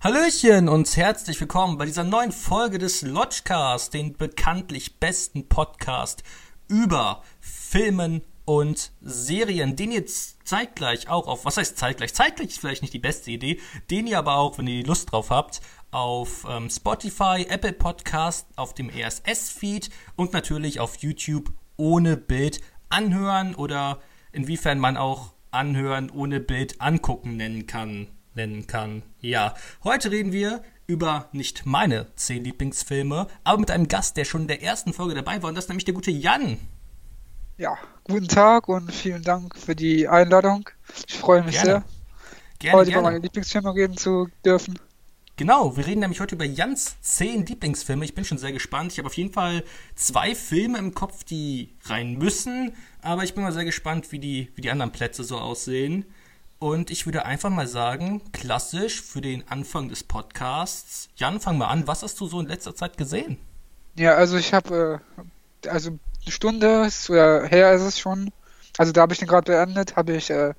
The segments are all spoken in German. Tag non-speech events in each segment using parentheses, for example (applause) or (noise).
Hallöchen und herzlich willkommen bei dieser neuen Folge des Lodgecast, den bekanntlich besten Podcast über Filmen und Serien, den ihr zeitgleich auch auf, was heißt zeitgleich? Zeitgleich ist vielleicht nicht die beste Idee, den ihr aber auch, wenn ihr Lust drauf habt, auf ähm, Spotify, Apple Podcast, auf dem RSS-Feed und natürlich auf YouTube ohne Bild anhören oder inwiefern man auch anhören ohne Bild angucken nennen kann nennen kann. Ja, heute reden wir über nicht meine zehn Lieblingsfilme, aber mit einem Gast, der schon in der ersten Folge dabei war, und das ist nämlich der gute Jan. Ja, guten Tag und vielen Dank für die Einladung. Ich freue mich gerne. sehr, gerne, heute gerne. über meine Lieblingsfilme reden zu dürfen. Genau, wir reden nämlich heute über Jans zehn Lieblingsfilme. Ich bin schon sehr gespannt. Ich habe auf jeden Fall zwei Filme im Kopf, die rein müssen, aber ich bin mal sehr gespannt, wie die, wie die anderen Plätze so aussehen. Und ich würde einfach mal sagen, klassisch für den Anfang des Podcasts. Jan, fang mal an. Was hast du so in letzter Zeit gesehen? Ja, also ich habe, äh, also eine Stunde oder her ist es schon. Also da habe ich den gerade beendet, habe ich äh,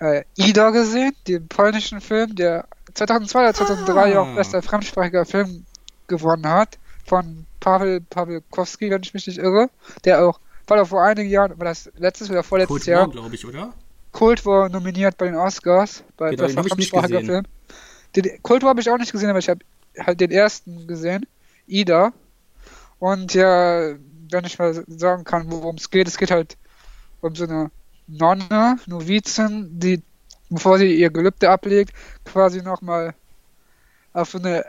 äh, Ida gesehen, den polnischen Film, der 2002 oder 2003 ah. auch bester fremdsprachiger Film gewonnen hat, von Pavel Pawlikowski, wenn ich mich nicht irre, der auch, war doch vor einigen Jahren, war das letztes oder vorletztes Cold Jahr, glaube ich, oder? Cold War nominiert bei den Oscars, bei genau, bester fremdsprachiger Film. Den Cold War habe ich auch nicht gesehen, aber ich habe halt den ersten gesehen, Ida. Und ja, wenn ich mal sagen kann, worum es geht, es geht halt um so eine Nonne, Novizin, die, bevor sie ihr Gelübde ablegt, quasi nochmal auf so eine,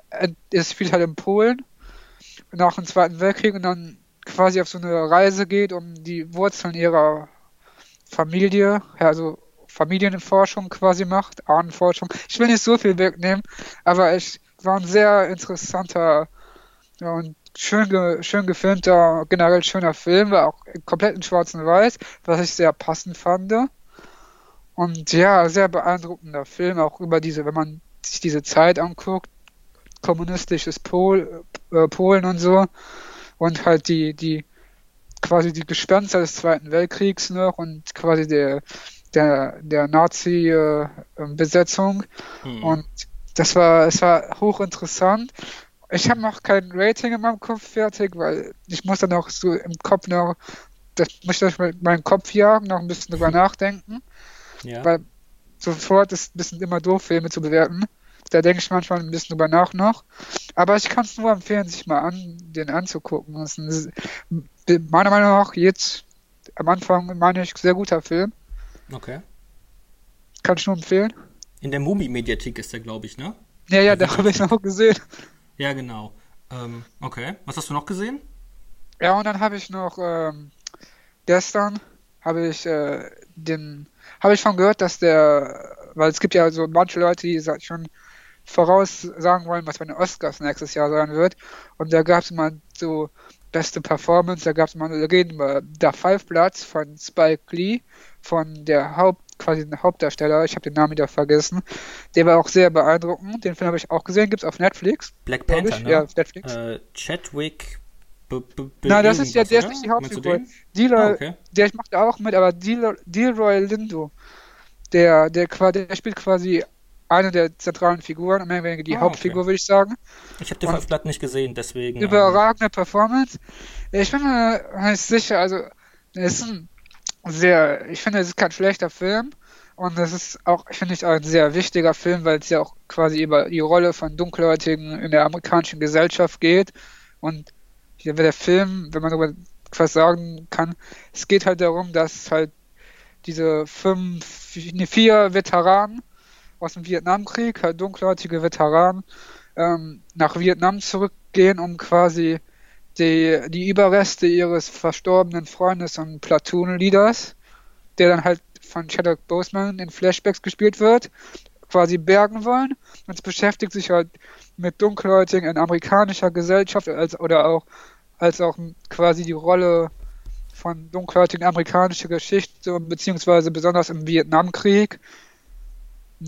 es spielt halt in Polen, nach dem Zweiten Weltkrieg und dann quasi auf so eine Reise geht, um die Wurzeln ihrer Familie, also Familienforschung quasi macht, Ahnenforschung. Ich will nicht so viel wegnehmen, aber es war ein sehr interessanter und schön, ge schön gefilmter, generell schöner Film, war auch komplett in schwarz und weiß, was ich sehr passend fand. Und ja, sehr beeindruckender Film, auch über diese, wenn man sich diese Zeit anguckt, kommunistisches Pol, äh, Polen und so, und halt die, die quasi die Gespenster des Zweiten Weltkriegs noch und quasi der, der, der Nazi-Besetzung. Äh, hm. Und das war, es war hochinteressant. Ich habe noch kein Rating in meinem Kopf fertig, weil ich muss dann auch so im Kopf noch, das möchte ich mit meinem Kopf jagen, noch ein bisschen drüber (laughs) nachdenken. Ja. Weil sofort ist ein bisschen immer doof, Filme zu bewerten. Da denke ich manchmal ein bisschen drüber nach noch. Aber ich kann es nur empfehlen, sich mal an, den anzugucken. Das ist ein, meiner Meinung nach jetzt am Anfang, meine ich, sehr guter Film. Okay. Kann ich nur empfehlen. In der Mumi-Mediathek ist der, glaube ich, ne? Ja, ja, da habe ich noch gesehen. Ja, genau. Ähm, okay. Was hast du noch gesehen? Ja, und dann habe ich noch ähm, gestern habe ich äh, den habe ich schon gehört, dass der, weil es gibt ja so manche Leute, die schon voraussagen wollen, was bei den Oscars nächstes Jahr sein wird. Und da gab es mal so beste Performance, da gab es mal, da reden wir, der Five Platz von Spike Lee, von der Haupt, quasi den Hauptdarsteller, ich habe den Namen wieder vergessen. Der war auch sehr beeindruckend. Den Film habe ich auch gesehen, gibt es auf Netflix. Black Panther, ne? Ja, auf Netflix. Äh, Chadwick Nein, das ist ja, der ist nicht die Hauptfigur. Dealer, ah, okay. der macht auch mit, aber Delroy Lindo, der, der, der spielt quasi eine der zentralen Figuren, mehr oder weniger die ah, Hauptfigur, okay. würde ich sagen. Ich habe die fünf Blatt nicht gesehen, deswegen. Überragende ähm, Performance. Ich bin mir nicht sicher, also es ist ein sehr, ich finde, es ist kein schlechter Film. Und es ist auch, finde ich, auch ein sehr wichtiger Film, weil es ja auch quasi über die Rolle von Dunkelhäutigen in der amerikanischen Gesellschaft geht. Und hier der Film, wenn man darüber was sagen kann, es geht halt darum, dass halt diese fünf, vier Veteranen aus dem Vietnamkrieg, halt dunkelhäutige Veteranen, ähm, nach Vietnam zurückgehen, um quasi die, die Überreste ihres verstorbenen Freundes und Platoon-Leaders, der dann halt von Chadwick Boseman in Flashbacks gespielt wird, quasi bergen wollen. Und es beschäftigt sich halt mit Dunkelhäutigen in amerikanischer Gesellschaft als, oder auch als auch quasi die Rolle von dunkelhäutigen amerikanischer Geschichte beziehungsweise besonders im Vietnamkrieg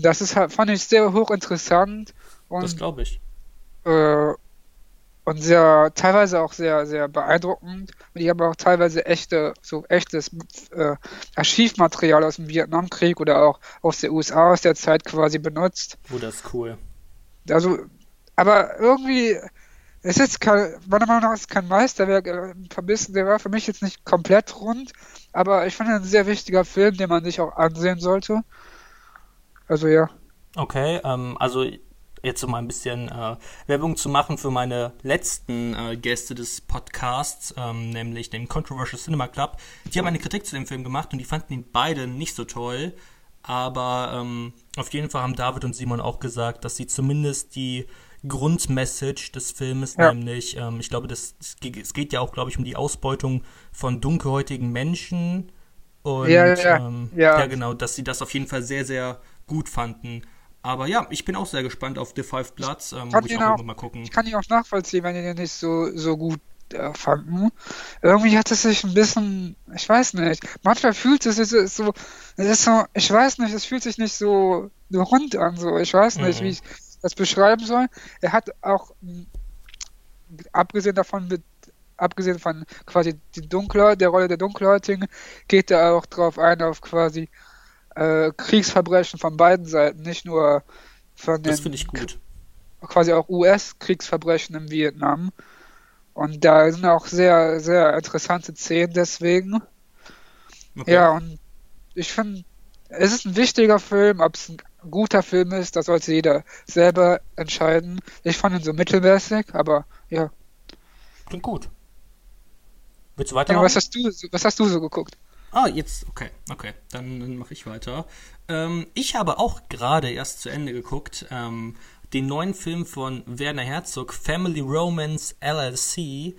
das ist halt, fand ich sehr hochinteressant. Und, das glaube ich. Äh, und sehr, teilweise auch sehr, sehr beeindruckend. Und ich habe auch teilweise echte, so echtes äh, Archivmaterial aus dem Vietnamkrieg oder auch aus der USA aus der Zeit quasi benutzt. Oh, das ist cool. Also, aber irgendwie, es ist kein, meiner Meinung nach ist kein Meisterwerk, äh, verbissen, der war für mich jetzt nicht komplett rund, aber ich fand ein sehr wichtiger Film, den man sich auch ansehen sollte. Also ja. Okay, ähm, also jetzt um ein bisschen äh, Werbung zu machen für meine letzten äh, Gäste des Podcasts, ähm, nämlich den Controversial Cinema Club. Die haben eine Kritik zu dem Film gemacht und die fanden ihn beide nicht so toll. Aber ähm, auf jeden Fall haben David und Simon auch gesagt, dass sie zumindest die Grundmessage des Filmes, ja. nämlich, ähm, ich glaube, das, es geht ja auch, glaube ich, um die Ausbeutung von dunkelhäutigen Menschen. Und ja, ja, ähm, ja. ja, genau, dass sie das auf jeden Fall sehr, sehr gut fanden. Aber ja, ich bin auch sehr gespannt auf The Five Bloods. Ähm, muss ich auch, auch mal gucken. Ich kann ihn auch nachvollziehen, wenn ihr den nicht so, so gut äh, fanden. Irgendwie hat es sich ein bisschen, ich weiß nicht, manchmal fühlt es sich so, es ist so, ich weiß nicht, es fühlt sich nicht so, so rund an, so, ich weiß nicht, mhm. wie ich das beschreiben soll. Er hat auch, abgesehen davon, mit, abgesehen von quasi die Dunkler, der Rolle der Dunkelhäutigen, geht er auch drauf ein, auf quasi äh, Kriegsverbrechen von beiden Seiten, nicht nur von den. Das finde ich gut. Quasi auch US-Kriegsverbrechen im Vietnam. Und da sind auch sehr, sehr interessante Szenen deswegen. Okay. Ja, und ich finde, es ist ein wichtiger Film, ob es ein guter Film ist, das sollte jeder selber entscheiden. Ich fand ihn so mittelmäßig, aber ja. Klingt gut. Willst du weitermachen? Ja, was hast du, was hast du so geguckt? Ah, jetzt, okay, okay, dann, dann mache ich weiter. Ähm, ich habe auch gerade erst zu Ende geguckt, ähm, den neuen Film von Werner Herzog, Family Romance LLC.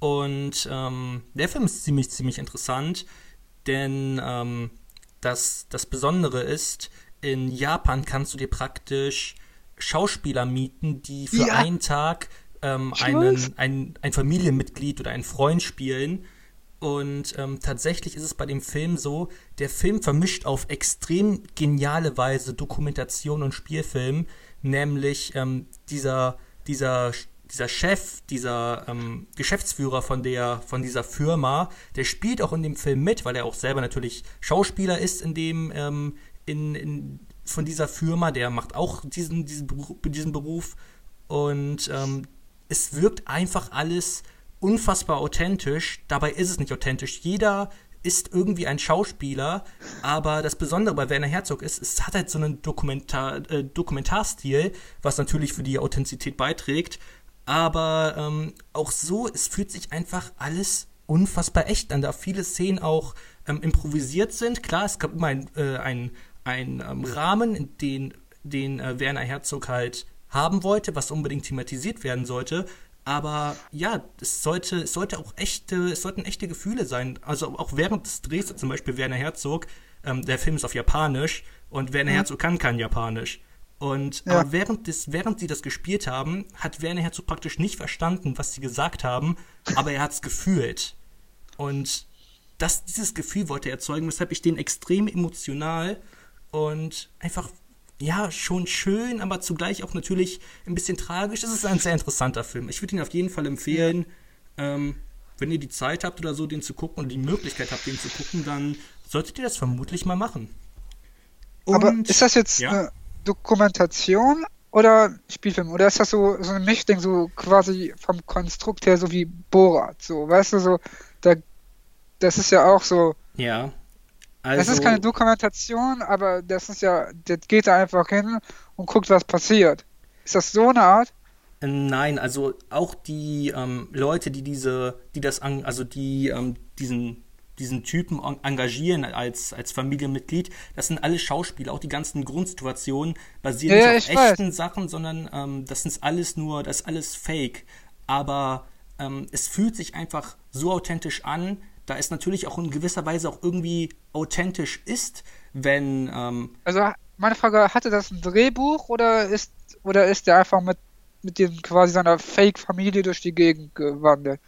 Und ähm, der Film ist ziemlich, ziemlich interessant, denn ähm, das, das Besondere ist, in Japan kannst du dir praktisch Schauspieler mieten, die für ja. einen Tag ähm, einen, ein, ein Familienmitglied oder einen Freund spielen und ähm, tatsächlich ist es bei dem Film so, der Film vermischt auf extrem geniale Weise Dokumentation und Spielfilm, nämlich ähm, dieser, dieser, dieser Chef, dieser ähm, Geschäftsführer von, der, von dieser Firma, der spielt auch in dem Film mit, weil er auch selber natürlich Schauspieler ist in dem, ähm, in, in, von dieser Firma, der macht auch diesen, diesen, Beruf, diesen Beruf. Und ähm, es wirkt einfach alles unfassbar authentisch. Dabei ist es nicht authentisch. Jeder ist irgendwie ein Schauspieler, aber das Besondere bei Werner Herzog ist, es hat halt so einen Dokumentar, äh, Dokumentarstil, was natürlich für die Authentizität beiträgt. Aber ähm, auch so, es fühlt sich einfach alles unfassbar echt an, da viele Szenen auch ähm, improvisiert sind. Klar, es gab immer ein, äh, ein ähm, Rahmen, den, den äh, Werner Herzog halt haben wollte, was unbedingt thematisiert werden sollte. Aber ja, es sollte, es sollte auch echte, es sollten echte Gefühle sein. Also auch während des Drehs, zum Beispiel Werner Herzog, ähm, der Film ist auf Japanisch und Werner mhm. Herzog kann kein Japanisch. Und ja. aber während, des, während sie das gespielt haben, hat Werner Herzog praktisch nicht verstanden, was sie gesagt haben, aber er hat es gefühlt. Und das, dieses Gefühl wollte er erzeugen, weshalb ich den extrem emotional und einfach ja, schon schön, aber zugleich auch natürlich ein bisschen tragisch. Es ist ein sehr interessanter Film. Ich würde ihn auf jeden Fall empfehlen. Ähm, wenn ihr die Zeit habt oder so, den zu gucken und die Möglichkeit habt, den zu gucken, dann solltet ihr das vermutlich mal machen. Und, aber ist das jetzt ja? eine Dokumentation oder Spielfilm? Oder ist das so, so ein Mischding, so quasi vom Konstrukt her, so wie Borat? So, weißt du, so, da, das ist ja auch so. Ja. Also, das ist keine also- Dokumentation, aber das ist ja, das geht da einfach hin und guckt, was passiert. Ist das so eine Art? Nein, also auch die ähm, Leute, die diese, die das, an, also die ähm, diesen diesen Typen engagieren als, als Familienmitglied, das sind alle Schauspieler, auch die ganzen Grundsituationen basieren ja, nicht auf echten weiß. Sachen, sondern ähm, das ist alles nur, das ist alles fake. Aber ähm, es fühlt sich einfach so authentisch an, da es natürlich auch in gewisser Weise auch irgendwie authentisch ist, wenn. Ähm also meine Frage, hatte das ein Drehbuch oder ist oder ist der einfach mit, mit dem quasi seiner Fake-Familie durch die Gegend gewandelt?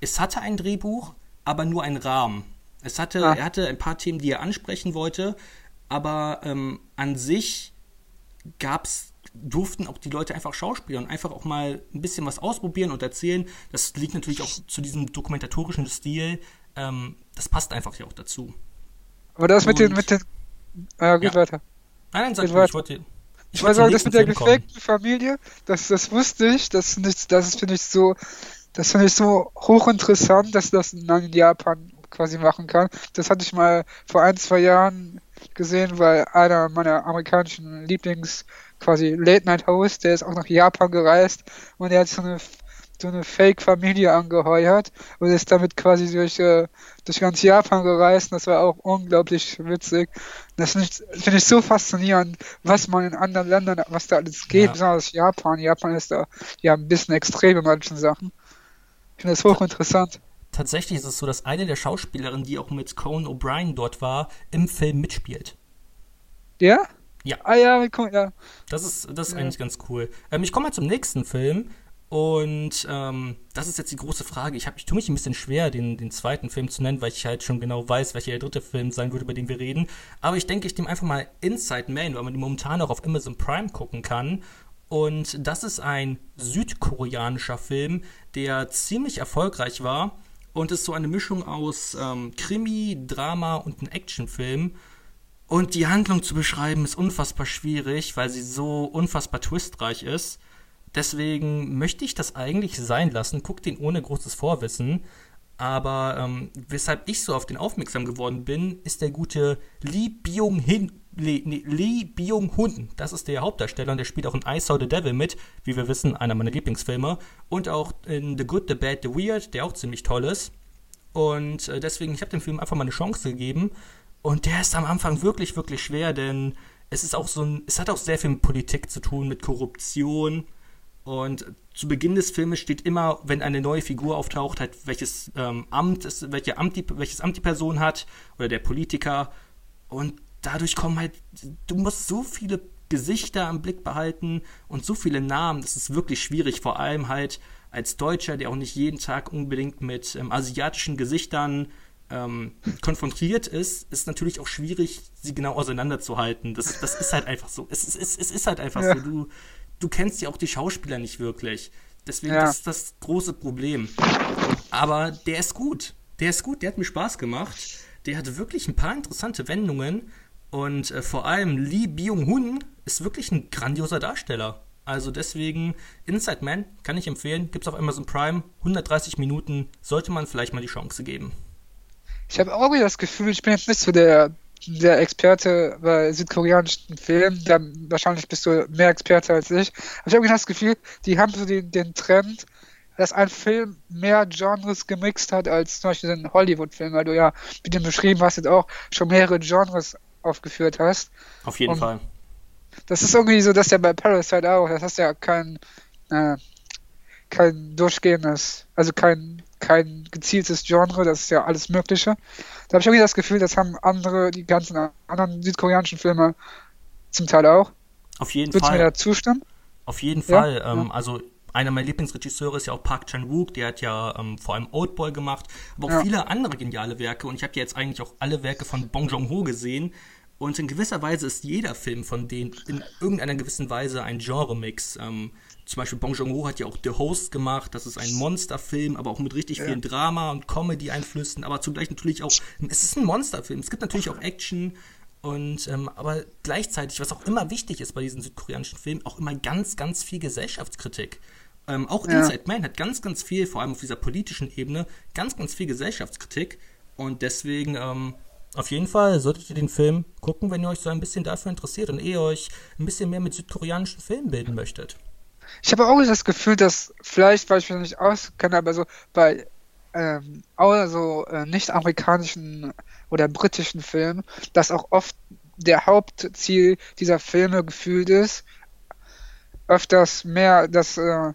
Es hatte ein Drehbuch, aber nur ein Rahmen. Es hatte, ah. er hatte ein paar Themen, die er ansprechen wollte, aber ähm, an sich gab's durften auch die Leute einfach schauspielern und einfach auch mal ein bisschen was ausprobieren und erzählen. Das liegt natürlich auch zu diesem dokumentatorischen Stil, ähm, das passt einfach ja auch dazu. Aber das mit den, mit den, äh, geht ja. weiter. Nein, nein, sag ich, ich wollte, Ich weiß auch, das mit der gefakten Familie, das, das wusste ich, das, das finde ich so, das finde ich so hochinteressant, dass das in Japan quasi machen kann. Das hatte ich mal vor ein, zwei Jahren gesehen, weil einer meiner amerikanischen Lieblings quasi Late Night Host, der ist auch nach Japan gereist und der hat so eine so eine Fake-Familie angeheuert und ist damit quasi durch, äh, durch ganz Japan gereist. Das war auch unglaublich witzig. Das finde ich, find ich so faszinierend, was man in anderen Ländern, was da alles geht, ja. besonders Japan. Japan ist da ja ein bisschen extrem in manchen Sachen. Ich finde das hochinteressant. Tatsächlich ist es so, dass eine der Schauspielerinnen, die auch mit Conan O'Brien dort war, im Film mitspielt. Ja? Ja. Ah ja, ja. Das ist, das ist ja. eigentlich ganz cool. Ähm, ich komme mal zum nächsten Film. Und ähm, das ist jetzt die große Frage. Ich, hab, ich tue mich ein bisschen schwer, den, den zweiten Film zu nennen, weil ich halt schon genau weiß, welcher der dritte Film sein würde, über den wir reden. Aber ich denke, ich nehme einfach mal Inside Man, weil man den momentan auch auf Amazon Prime gucken kann. Und das ist ein südkoreanischer Film, der ziemlich erfolgreich war und ist so eine Mischung aus ähm, Krimi, Drama und einem Actionfilm. Und die Handlung zu beschreiben ist unfassbar schwierig, weil sie so unfassbar twistreich ist. Deswegen möchte ich das eigentlich sein lassen. Guck den ohne großes Vorwissen. Aber ähm, weshalb ich so auf den aufmerksam geworden bin, ist der gute Lee Byung-hin. Lee, nee, Lee Byung-hun. Das ist der Hauptdarsteller und der spielt auch in I Saw the Devil mit, wie wir wissen, einer meiner Lieblingsfilme. Und auch in The Good, The Bad, The Weird, der auch ziemlich toll ist. Und äh, deswegen, ich habe dem Film einfach mal eine Chance gegeben. Und der ist am Anfang wirklich, wirklich schwer, denn es ist auch so ein, es hat auch sehr viel mit Politik zu tun, mit Korruption. Und zu Beginn des Filmes steht immer, wenn eine neue Figur auftaucht, halt welches ähm, Amt ist, welche Amt die, welches Amt die Person hat oder der Politiker. Und dadurch kommen halt, du musst so viele Gesichter im Blick behalten und so viele Namen, das ist wirklich schwierig, vor allem halt als Deutscher, der auch nicht jeden Tag unbedingt mit ähm, asiatischen Gesichtern ähm, konfrontiert ist, ist natürlich auch schwierig, sie genau auseinanderzuhalten. Das, das ist halt einfach so. Es, es, es, es ist halt einfach ja. so. Du, du kennst ja auch die Schauspieler nicht wirklich. Deswegen ja. das ist das große Problem. Aber der ist gut. Der ist gut, der hat mir Spaß gemacht. Der hatte wirklich ein paar interessante Wendungen. Und äh, vor allem Lee Byung-hun ist wirklich ein grandioser Darsteller. Also deswegen, Inside Man kann ich empfehlen. Gibt es auf Amazon Prime. 130 Minuten sollte man vielleicht mal die Chance geben. Ich habe auch wieder das Gefühl, ich bin jetzt nicht so der, der Experte bei südkoreanischen Filmen. Da, wahrscheinlich bist du mehr Experte als ich. Aber ich habe das Gefühl, die haben so den, den Trend, dass ein Film mehr Genres gemixt hat als zum Beispiel ein Hollywood-Film, weil du ja, wie du beschrieben hast, jetzt auch schon mehrere Genres aufgeführt hast. Auf jeden Und Fall. Das ist irgendwie so, dass ja bei Parasite auch, das hast ja kein, äh, kein durchgehendes, also kein kein gezieltes Genre, das ist ja alles Mögliche. Da habe ich irgendwie das Gefühl, das haben andere, die ganzen anderen südkoreanischen Filme zum Teil auch. Auf jeden Würdest Fall. Würdest du mir da zustimmen? Auf jeden Fall. Ja? Ähm, ja. Also einer meiner Lieblingsregisseure ist ja auch Park Chan-wook, der hat ja ähm, vor allem Oldboy gemacht, aber auch ja. viele andere geniale Werke und ich habe jetzt eigentlich auch alle Werke von Bong Joon-ho gesehen und in gewisser Weise ist jeder Film von denen in irgendeiner gewissen Weise ein Genre-Mix. Ähm, zum Beispiel Bong Joon-ho hat ja auch The Host gemacht. Das ist ein Monsterfilm, aber auch mit richtig ja. vielen Drama und Comedy-Einflüssen, aber zugleich natürlich auch, es ist ein Monsterfilm. Es gibt natürlich auch Action und ähm, aber gleichzeitig, was auch immer wichtig ist bei diesen südkoreanischen Filmen, auch immer ganz, ganz viel Gesellschaftskritik. Ähm, auch ja. Inside Man hat ganz, ganz viel, vor allem auf dieser politischen Ebene, ganz, ganz viel Gesellschaftskritik. Und deswegen, ähm, auf jeden Fall solltet ihr den Film gucken, wenn ihr euch so ein bisschen dafür interessiert und ihr euch ein bisschen mehr mit südkoreanischen Filmen bilden möchtet. Ich habe auch das Gefühl, dass vielleicht, weil ich mich nicht auskenne, aber so bei ähm, also äh, nicht-amerikanischen oder britischen Filmen, dass auch oft der Hauptziel dieser Filme gefühlt ist, öfters mehr, dass, äh,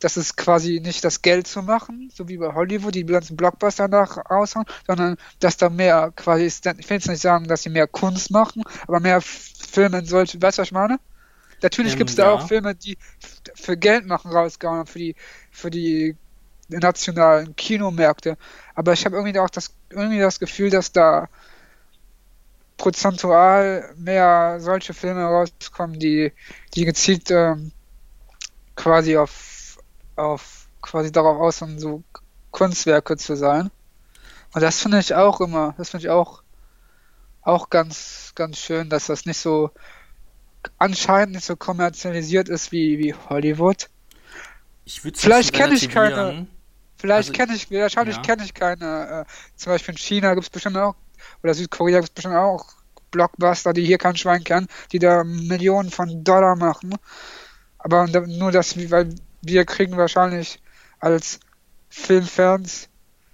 dass es quasi nicht das Geld zu machen, so wie bei Hollywood, die ganzen Blockbuster nach raushauen, sondern dass da mehr quasi, ich will jetzt nicht sagen, dass sie mehr Kunst machen, aber mehr Filme in solche, weißt du, was ich meine? Natürlich ähm, gibt es da ja. auch Filme, die für Geld machen rausgehauen für die, für die nationalen Kinomärkte. Aber ich habe irgendwie auch das, irgendwie das Gefühl, dass da prozentual mehr solche Filme rauskommen, die, die gezielt ähm, quasi auf, auf quasi darauf aus sind, so Kunstwerke zu sein. Und das finde ich auch immer, das finde ich auch, auch ganz, ganz schön, dass das nicht so anscheinend nicht so kommerzialisiert ist wie, wie Hollywood. Vielleicht kenne ich keine. Vielleicht also, kenne ich, wahrscheinlich ja. kenne ich keine. Äh, zum Beispiel in China gibt es bestimmt auch, oder Südkorea gibt es bestimmt auch Blockbuster, die hier kein Schwein kennen, die da Millionen von Dollar machen. Aber nur das, weil wir kriegen wahrscheinlich als Filmfans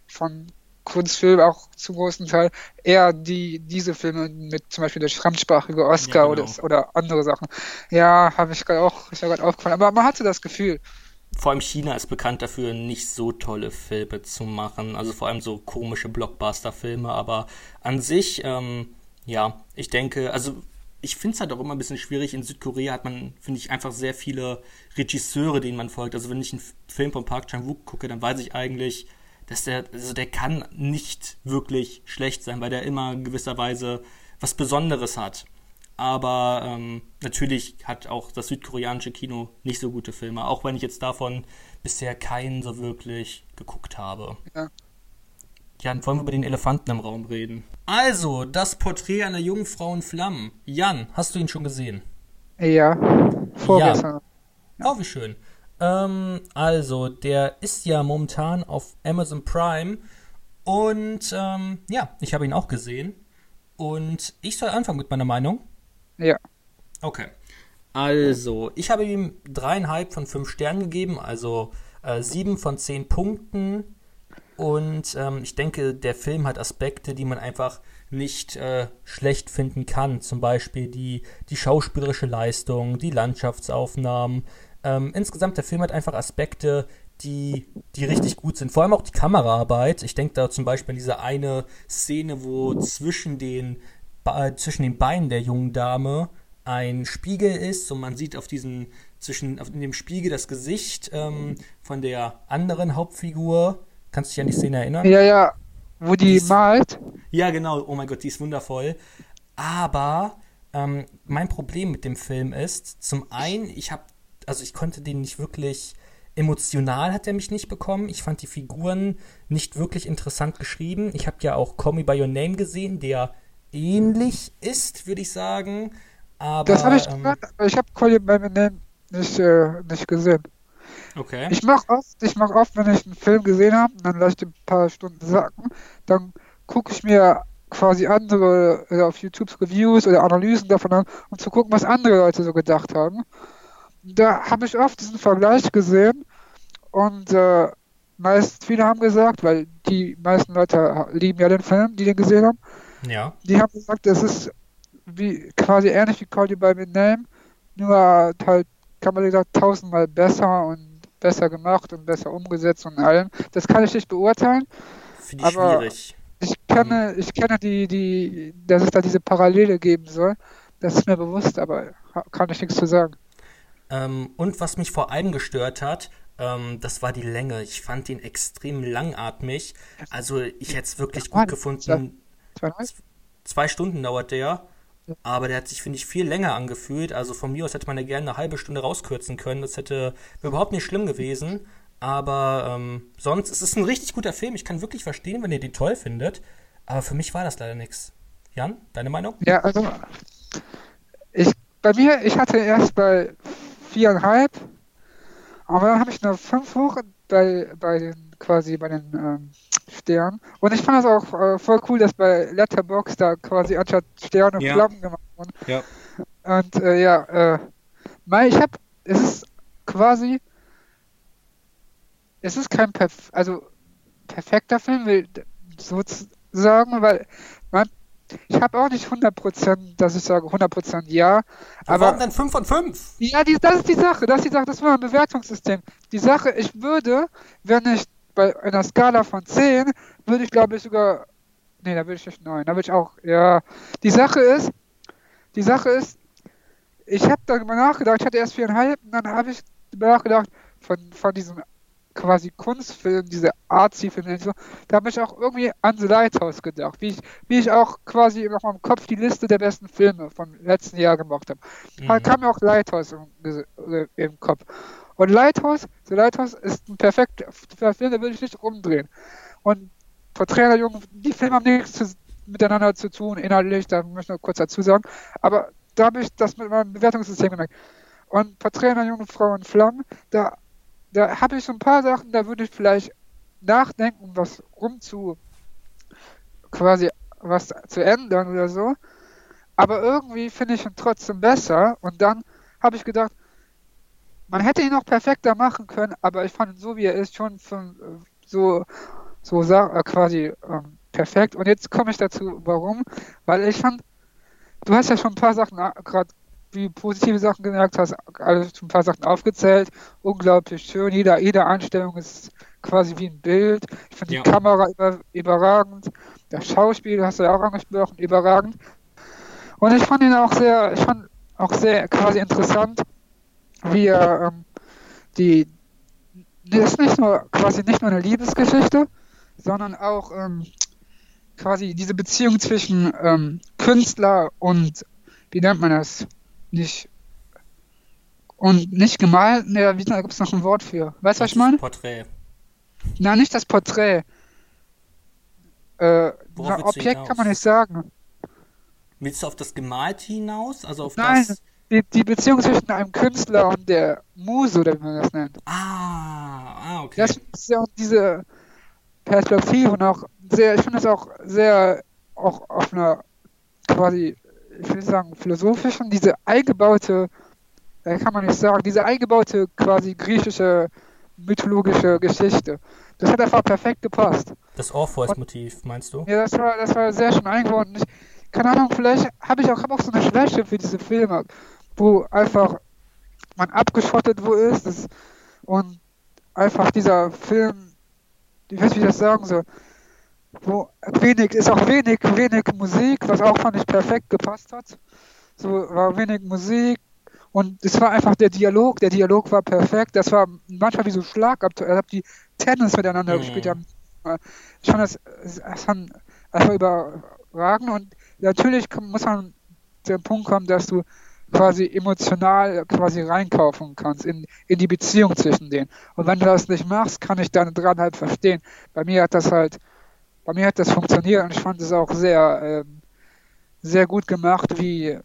von Kunstfilm auch zu großen Teil eher die diese Filme mit zum Beispiel der fremdsprachige Oscar ja, genau. oder, oder andere Sachen. Ja, habe ich gerade auch, ist ja gerade aufgefallen. Aber man hatte das Gefühl. Vor allem China ist bekannt dafür, nicht so tolle Filme zu machen. Also vor allem so komische Blockbuster-Filme. Aber an sich, ähm, ja, ich denke, also ich finde es halt auch immer ein bisschen schwierig. In Südkorea hat man, finde ich, einfach sehr viele Regisseure, denen man folgt. Also wenn ich einen Film von Park Chan-wook gucke, dann weiß ich eigentlich, dass der, also der kann nicht wirklich schlecht sein, weil der immer in gewisser Weise was Besonderes hat. Aber ähm, natürlich hat auch das südkoreanische Kino nicht so gute Filme, auch wenn ich jetzt davon bisher keinen so wirklich geguckt habe. Ja. Jan, wollen wir über den Elefanten im Raum reden? Also, das Porträt einer jungen Frau in Flammen. Jan, hast du ihn schon gesehen? Ja, vorgestern. Ja. Oh, wie schön. Ähm, also, der ist ja momentan auf Amazon Prime. Und ähm, ja, ich habe ihn auch gesehen. Und ich soll anfangen mit meiner Meinung. Ja. Okay. Also, ich habe ihm dreieinhalb von fünf Sternen gegeben, also äh, sieben von zehn Punkten. Und ähm, ich denke, der Film hat Aspekte, die man einfach nicht äh, schlecht finden kann. Zum Beispiel die, die schauspielerische Leistung, die Landschaftsaufnahmen, ähm, insgesamt, der Film hat einfach Aspekte, die, die richtig gut sind. Vor allem auch die Kameraarbeit. Ich denke da zum Beispiel an diese eine Szene, wo zwischen den, zwischen den Beinen der jungen Dame ein Spiegel ist und man sieht auf diesen, zwischen, auf, in dem Spiegel das Gesicht ähm, von der anderen Hauptfigur. Kannst du dich an die Szene erinnern? Ja, ja. Wo die, die malt? Ja, genau. Oh mein Gott, die ist wundervoll. Aber ähm, mein Problem mit dem Film ist, zum einen, ich habe also ich konnte den nicht wirklich emotional hat er mich nicht bekommen. Ich fand die Figuren nicht wirklich interessant geschrieben. Ich habe ja auch Call Me By Your Name gesehen, der ähnlich ist, würde ich sagen. Aber, das habe ich ähm, gehört, aber ich habe Call Me By Your Name nicht, äh, nicht gesehen. Okay. Ich mache oft, ich mache oft, wenn ich einen Film gesehen habe, dann lasse ich ein paar Stunden sacken, dann gucke ich mir quasi andere äh, auf YouTube Reviews oder Analysen davon an, um zu gucken, was andere Leute so gedacht haben da habe ich oft diesen Vergleich gesehen und äh, meist viele haben gesagt, weil die meisten Leute lieben ja den Film, die den gesehen haben. Ja. Die haben gesagt, es ist wie quasi ähnlich wie Call You By My Name, nur halt kann man gesagt tausendmal besser und besser gemacht und besser umgesetzt und allem. Das kann ich nicht beurteilen. Finde ich aber schwierig. Ich kenne, mhm. ich kenne die, die, dass es da diese Parallele geben soll. Das ist mir bewusst, aber kann ich nichts zu sagen. Ähm, und was mich vor allem gestört hat, ähm, das war die Länge. Ich fand ihn extrem langatmig. Also ich hätte es wirklich gut gefunden. Zwei Stunden dauert der. Aber der hat sich, finde ich, viel länger angefühlt. Also von mir aus hätte man ja gerne eine halbe Stunde rauskürzen können. Das hätte überhaupt nicht schlimm gewesen. Aber ähm, sonst ist es ein richtig guter Film. Ich kann wirklich verstehen, wenn ihr den toll findet. Aber für mich war das leider nichts. Jan, deine Meinung? Ja, also ich, bei mir, ich hatte erst bei viereinhalb. Aber dann habe ich eine fünf hoch bei, bei den quasi bei den ähm, Sternen. Und ich fand das auch äh, voll cool, dass bei Letterbox da quasi anstatt Sterne ja. Flammen gemacht wurden. Ja. Und äh, ja, äh, ich habe, es ist quasi, es ist kein perf also perfekter Film, will sozusagen, weil man ich habe auch nicht 100%, dass ich sage 100% ja. aber warum denn 5 von 5? Ja, die, das ist die Sache. Das ist die Sache. Das war ein Bewertungssystem. Die Sache, ich würde, wenn ich bei einer Skala von 10, würde ich glaube ich sogar. Nee, da würde ich nicht 9. Da würde ich auch. Ja. Die Sache ist, die Sache ist, ich habe darüber nachgedacht. Ich hatte erst 4,5 und dann habe ich nachgedacht, von, von diesem quasi Kunstfilm, diese Artsy-Filme, so, da habe ich auch irgendwie an The Lighthouse gedacht, wie ich, wie ich auch quasi noch im Kopf die Liste der besten Filme vom letzten Jahr gemacht habe. Mhm. Da kam mir auch Lighthouse im, im, Kopf. Und Lighthouse, The Lighthouse ist ein perfekter Film, da würde ich nicht rumdrehen. Und Porträt der Jungen, die Filme haben nichts zu, miteinander zu tun, inhaltlich, da möchte ich noch kurz dazu sagen. Aber da habe ich das mit meinem Bewertungssystem gemerkt. Und Porträt einer jungen Frau in Flammen, da, da habe ich so ein paar Sachen, da würde ich vielleicht nachdenken, was rumzu quasi was zu ändern oder so. Aber irgendwie finde ich ihn trotzdem besser. Und dann habe ich gedacht, man hätte ihn noch perfekter machen können, aber ich fand ihn so, wie er ist, schon von, so, so äh, quasi ähm, perfekt. Und jetzt komme ich dazu, warum? Weil ich fand, du hast ja schon ein paar Sachen, gerade wie positive Sachen gemerkt hast, alles schon ein paar Sachen aufgezählt. Unglaublich schön. Jede, jede Einstellung ist quasi wie ein Bild. Ich finde ja. die Kamera über, überragend. Das Schauspiel hast du ja auch angesprochen, überragend. Und ich fand ihn auch sehr, ich fand auch sehr quasi interessant, wie er ähm, die, das ist nicht nur quasi nicht nur eine Liebesgeschichte, sondern auch ähm, quasi diese Beziehung zwischen ähm, Künstler und wie nennt man das? Nicht und nicht gemalt, ne, wie, da gibt es noch ein Wort für. Weißt du, was ich meine? Porträt. Na, nicht das Porträt. Äh, Objekt kann man nicht sagen. Willst du auf das Gemalte hinaus? Also auf Nein, das. Die, die Beziehung zwischen einem Künstler und der Muse, oder wie man das nennt. Ah, ah okay. Das ist ja auch diese Perspektive und auch sehr, ich finde das auch sehr, auch auf einer quasi, ich will sagen, philosophischen, diese eingebaute, äh, kann man nicht sagen, diese eingebaute quasi griechische mythologische Geschichte. Das hat einfach perfekt gepasst. Das Orpheus-Motiv, meinst du? Ja, das war, das war sehr schön eingebaut. Ich, keine Ahnung, vielleicht habe ich auch, hab auch so eine Schwäche für diese Filme, wo einfach man abgeschottet wo ist das, und einfach dieser Film, ich weiß, wie ich das sagen soll, wo wenig, ist auch wenig, wenig Musik, was auch fand ich perfekt gepasst hat. So war wenig Musik, und es war einfach der Dialog, der Dialog war perfekt. Das war manchmal wie so Schlagabtausch. Ich habe die Tennis miteinander mhm. gespielt. Haben. Ich fand das, das fand einfach überragend. Und natürlich muss man zu dem Punkt kommen, dass du quasi emotional quasi reinkaufen kannst in, in die Beziehung zwischen denen. Und wenn du das nicht machst, kann ich deine dran halt verstehen. Bei mir hat das halt, bei mir hat das funktioniert und ich fand es auch sehr, ähm, sehr gut gemacht, wie,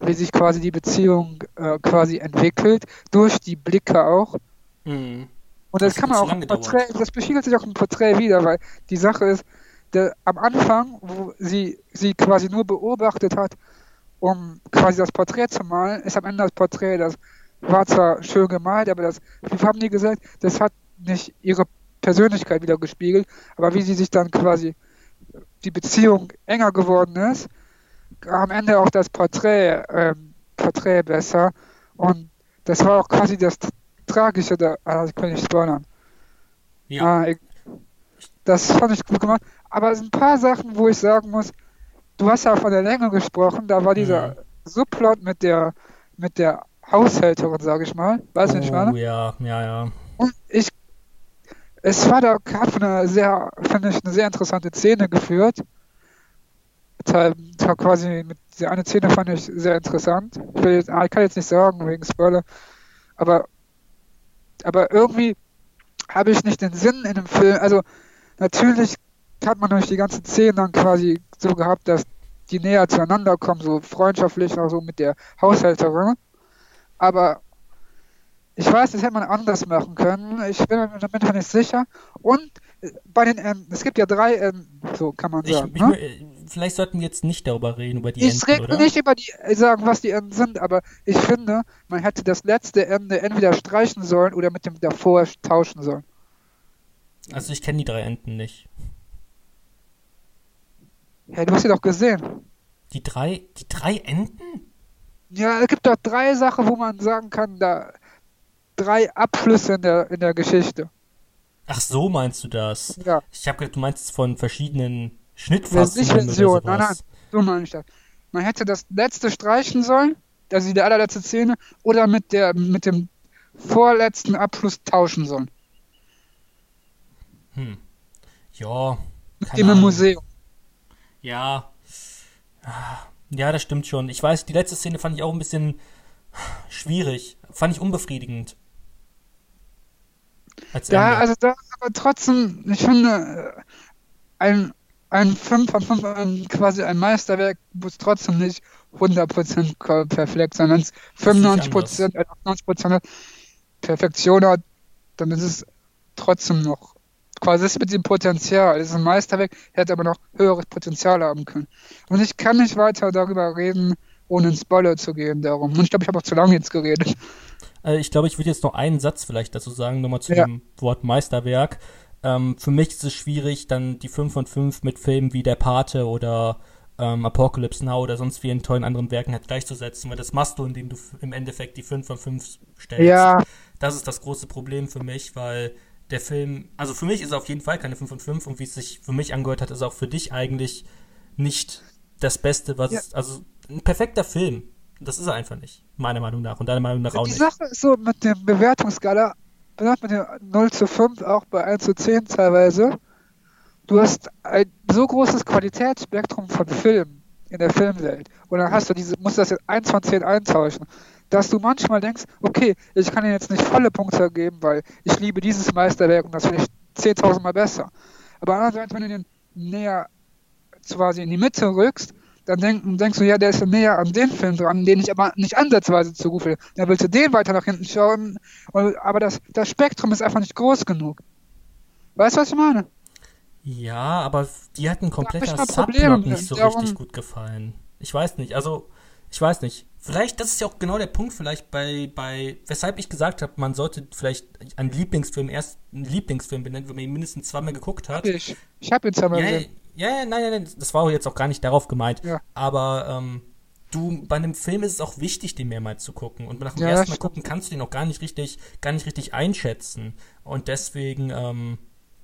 wie sich quasi die Beziehung äh, quasi entwickelt, durch die Blicke auch. Mhm. Und das, das kann man auch im Porträt, das bespiegelt sich auch im Porträt wieder, weil die Sache ist, der, am Anfang, wo sie sie quasi nur beobachtet hat, um quasi das Porträt zu malen, ist am Ende das Porträt, das war zwar schön gemalt, aber das, wie haben die gesagt, das hat nicht ihre Persönlichkeit wieder gespiegelt, aber wie sie sich dann quasi die Beziehung enger geworden ist, am Ende auch das Porträt, ähm, Porträt besser. Und das war auch quasi das Tragische da, also ich kann nicht spoilern. Ja. Äh, ich, das fand ich gut gemacht. Aber es sind ein paar Sachen, wo ich sagen muss, du hast ja von der Länge gesprochen, da war dieser mhm. Subplot mit der mit der Haushälterin, sage ich mal. Weißt du oh, nicht, meine? Ja, ja, ja. Und ich es war da gerade eine sehr, finde ich, eine sehr interessante Szene geführt quasi mit dieser eine Szene fand ich sehr interessant. Ich, jetzt, ah, ich, kann jetzt nicht sagen wegen Spoiler, aber aber irgendwie habe ich nicht den Sinn in dem Film. Also natürlich hat man durch die ganzen Szenen dann quasi so gehabt, dass die näher zueinander kommen, so freundschaftlich auch so mit der Haushälterin. Aber ich weiß, das hätte man anders machen können. Ich bin mir damit nicht sicher. Und bei den Enden, es gibt ja drei Enden, so kann man sagen. Ich, ne? ich, vielleicht sollten wir jetzt nicht darüber reden, über die ich Enden, Ich rede nicht über die, äh, sagen, was die Enden sind, aber ich finde, man hätte das letzte Ende entweder streichen sollen oder mit dem davor tauschen sollen. Also ich kenne die drei Enden nicht. Ja, du hast sie doch gesehen. Die drei, die drei Enden? Ja, es gibt doch drei Sachen, wo man sagen kann, da drei Abschlüsse in der, in der Geschichte. Ach so meinst du das? Ja. Ich habe gedacht, du meinst von verschiedenen Schnittfassungen ja, Version. Nein, nein, so meine ich das. Man hätte das letzte streichen sollen, also die allerletzte Szene, oder mit der mit dem vorletzten Abschluss tauschen sollen. Hm. Ja. Mit dem im Museum. Ja. Ja, das stimmt schon. Ich weiß, die letzte Szene fand ich auch ein bisschen schwierig. Fand ich unbefriedigend. Ja, also da, aber trotzdem, ich finde, ein, ein 5 von 5, ein, quasi ein Meisterwerk muss trotzdem nicht 100% perfekt, sondern wenn es 95%, 98% Perfektion hat, dann ist es trotzdem noch quasi das mit dem Potenzial. Es ist ein Meisterwerk, hätte aber noch höheres Potenzial haben können. Und ich kann nicht weiter darüber reden, ohne ins Spoiler zu gehen darum. Und ich glaube, ich habe auch zu lange jetzt geredet. Äh, ich glaube, ich würde jetzt noch einen Satz vielleicht dazu sagen, nochmal zu ja. dem Wort Meisterwerk. Ähm, für mich ist es schwierig, dann die 5 von 5 mit Filmen wie Der Pate oder ähm, Apocalypse Now oder sonst wie in tollen anderen Werken halt gleichzusetzen, weil das machst du, indem du im Endeffekt die 5 von 5 stellst. Ja. Das ist das große Problem für mich, weil der Film, also für mich ist er auf jeden Fall keine 5 von 5 und wie es sich für mich angehört hat, ist auch für dich eigentlich nicht das Beste, was ja. also ein perfekter Film. Das ist er einfach nicht, meiner Meinung nach und deiner Meinung nach auch die nicht. Die Sache ist so mit dem Bewertungsskala, mit dem 0 zu 5, auch bei 1 zu 10 teilweise, du hast ein so großes Qualitätsspektrum von Filmen in der Filmwelt und dann hast du diese, musst du das jetzt 1 von 10 eintauschen, dass du manchmal denkst, okay, ich kann dir jetzt nicht volle Punkte geben, weil ich liebe dieses Meisterwerk und das finde ich 10.000 Mal besser. Aber andererseits, wenn du den näher quasi in die Mitte rückst, dann denk, denkst du, ja, der ist näher an den Film dran, den ich aber nicht ansatzweise zu gut finde. Dann willst du den weiter nach hinten schauen, aber das, das Spektrum ist einfach nicht groß genug. Weißt du, was ich meine? Ja, aber die hat ein kompletter Subplot nicht so darum, richtig gut gefallen. Ich weiß nicht, also, ich weiß nicht. Vielleicht, das ist ja auch genau der Punkt, vielleicht bei, bei, weshalb ich gesagt habe, man sollte vielleicht einen Lieblingsfilm erst einen Lieblingsfilm benennen, wenn man ihn mindestens zweimal geguckt hat. Ich, ich habe ihn zweimal ja, gesehen. Ja, ja, nein, nein, nein, das war jetzt auch gar nicht darauf gemeint. Ja. Aber ähm, du, bei einem Film ist es auch wichtig, den mehrmals zu gucken. Und nach dem ja, ersten Mal gucken kannst du den auch gar nicht richtig, gar nicht richtig einschätzen. Und deswegen, ähm,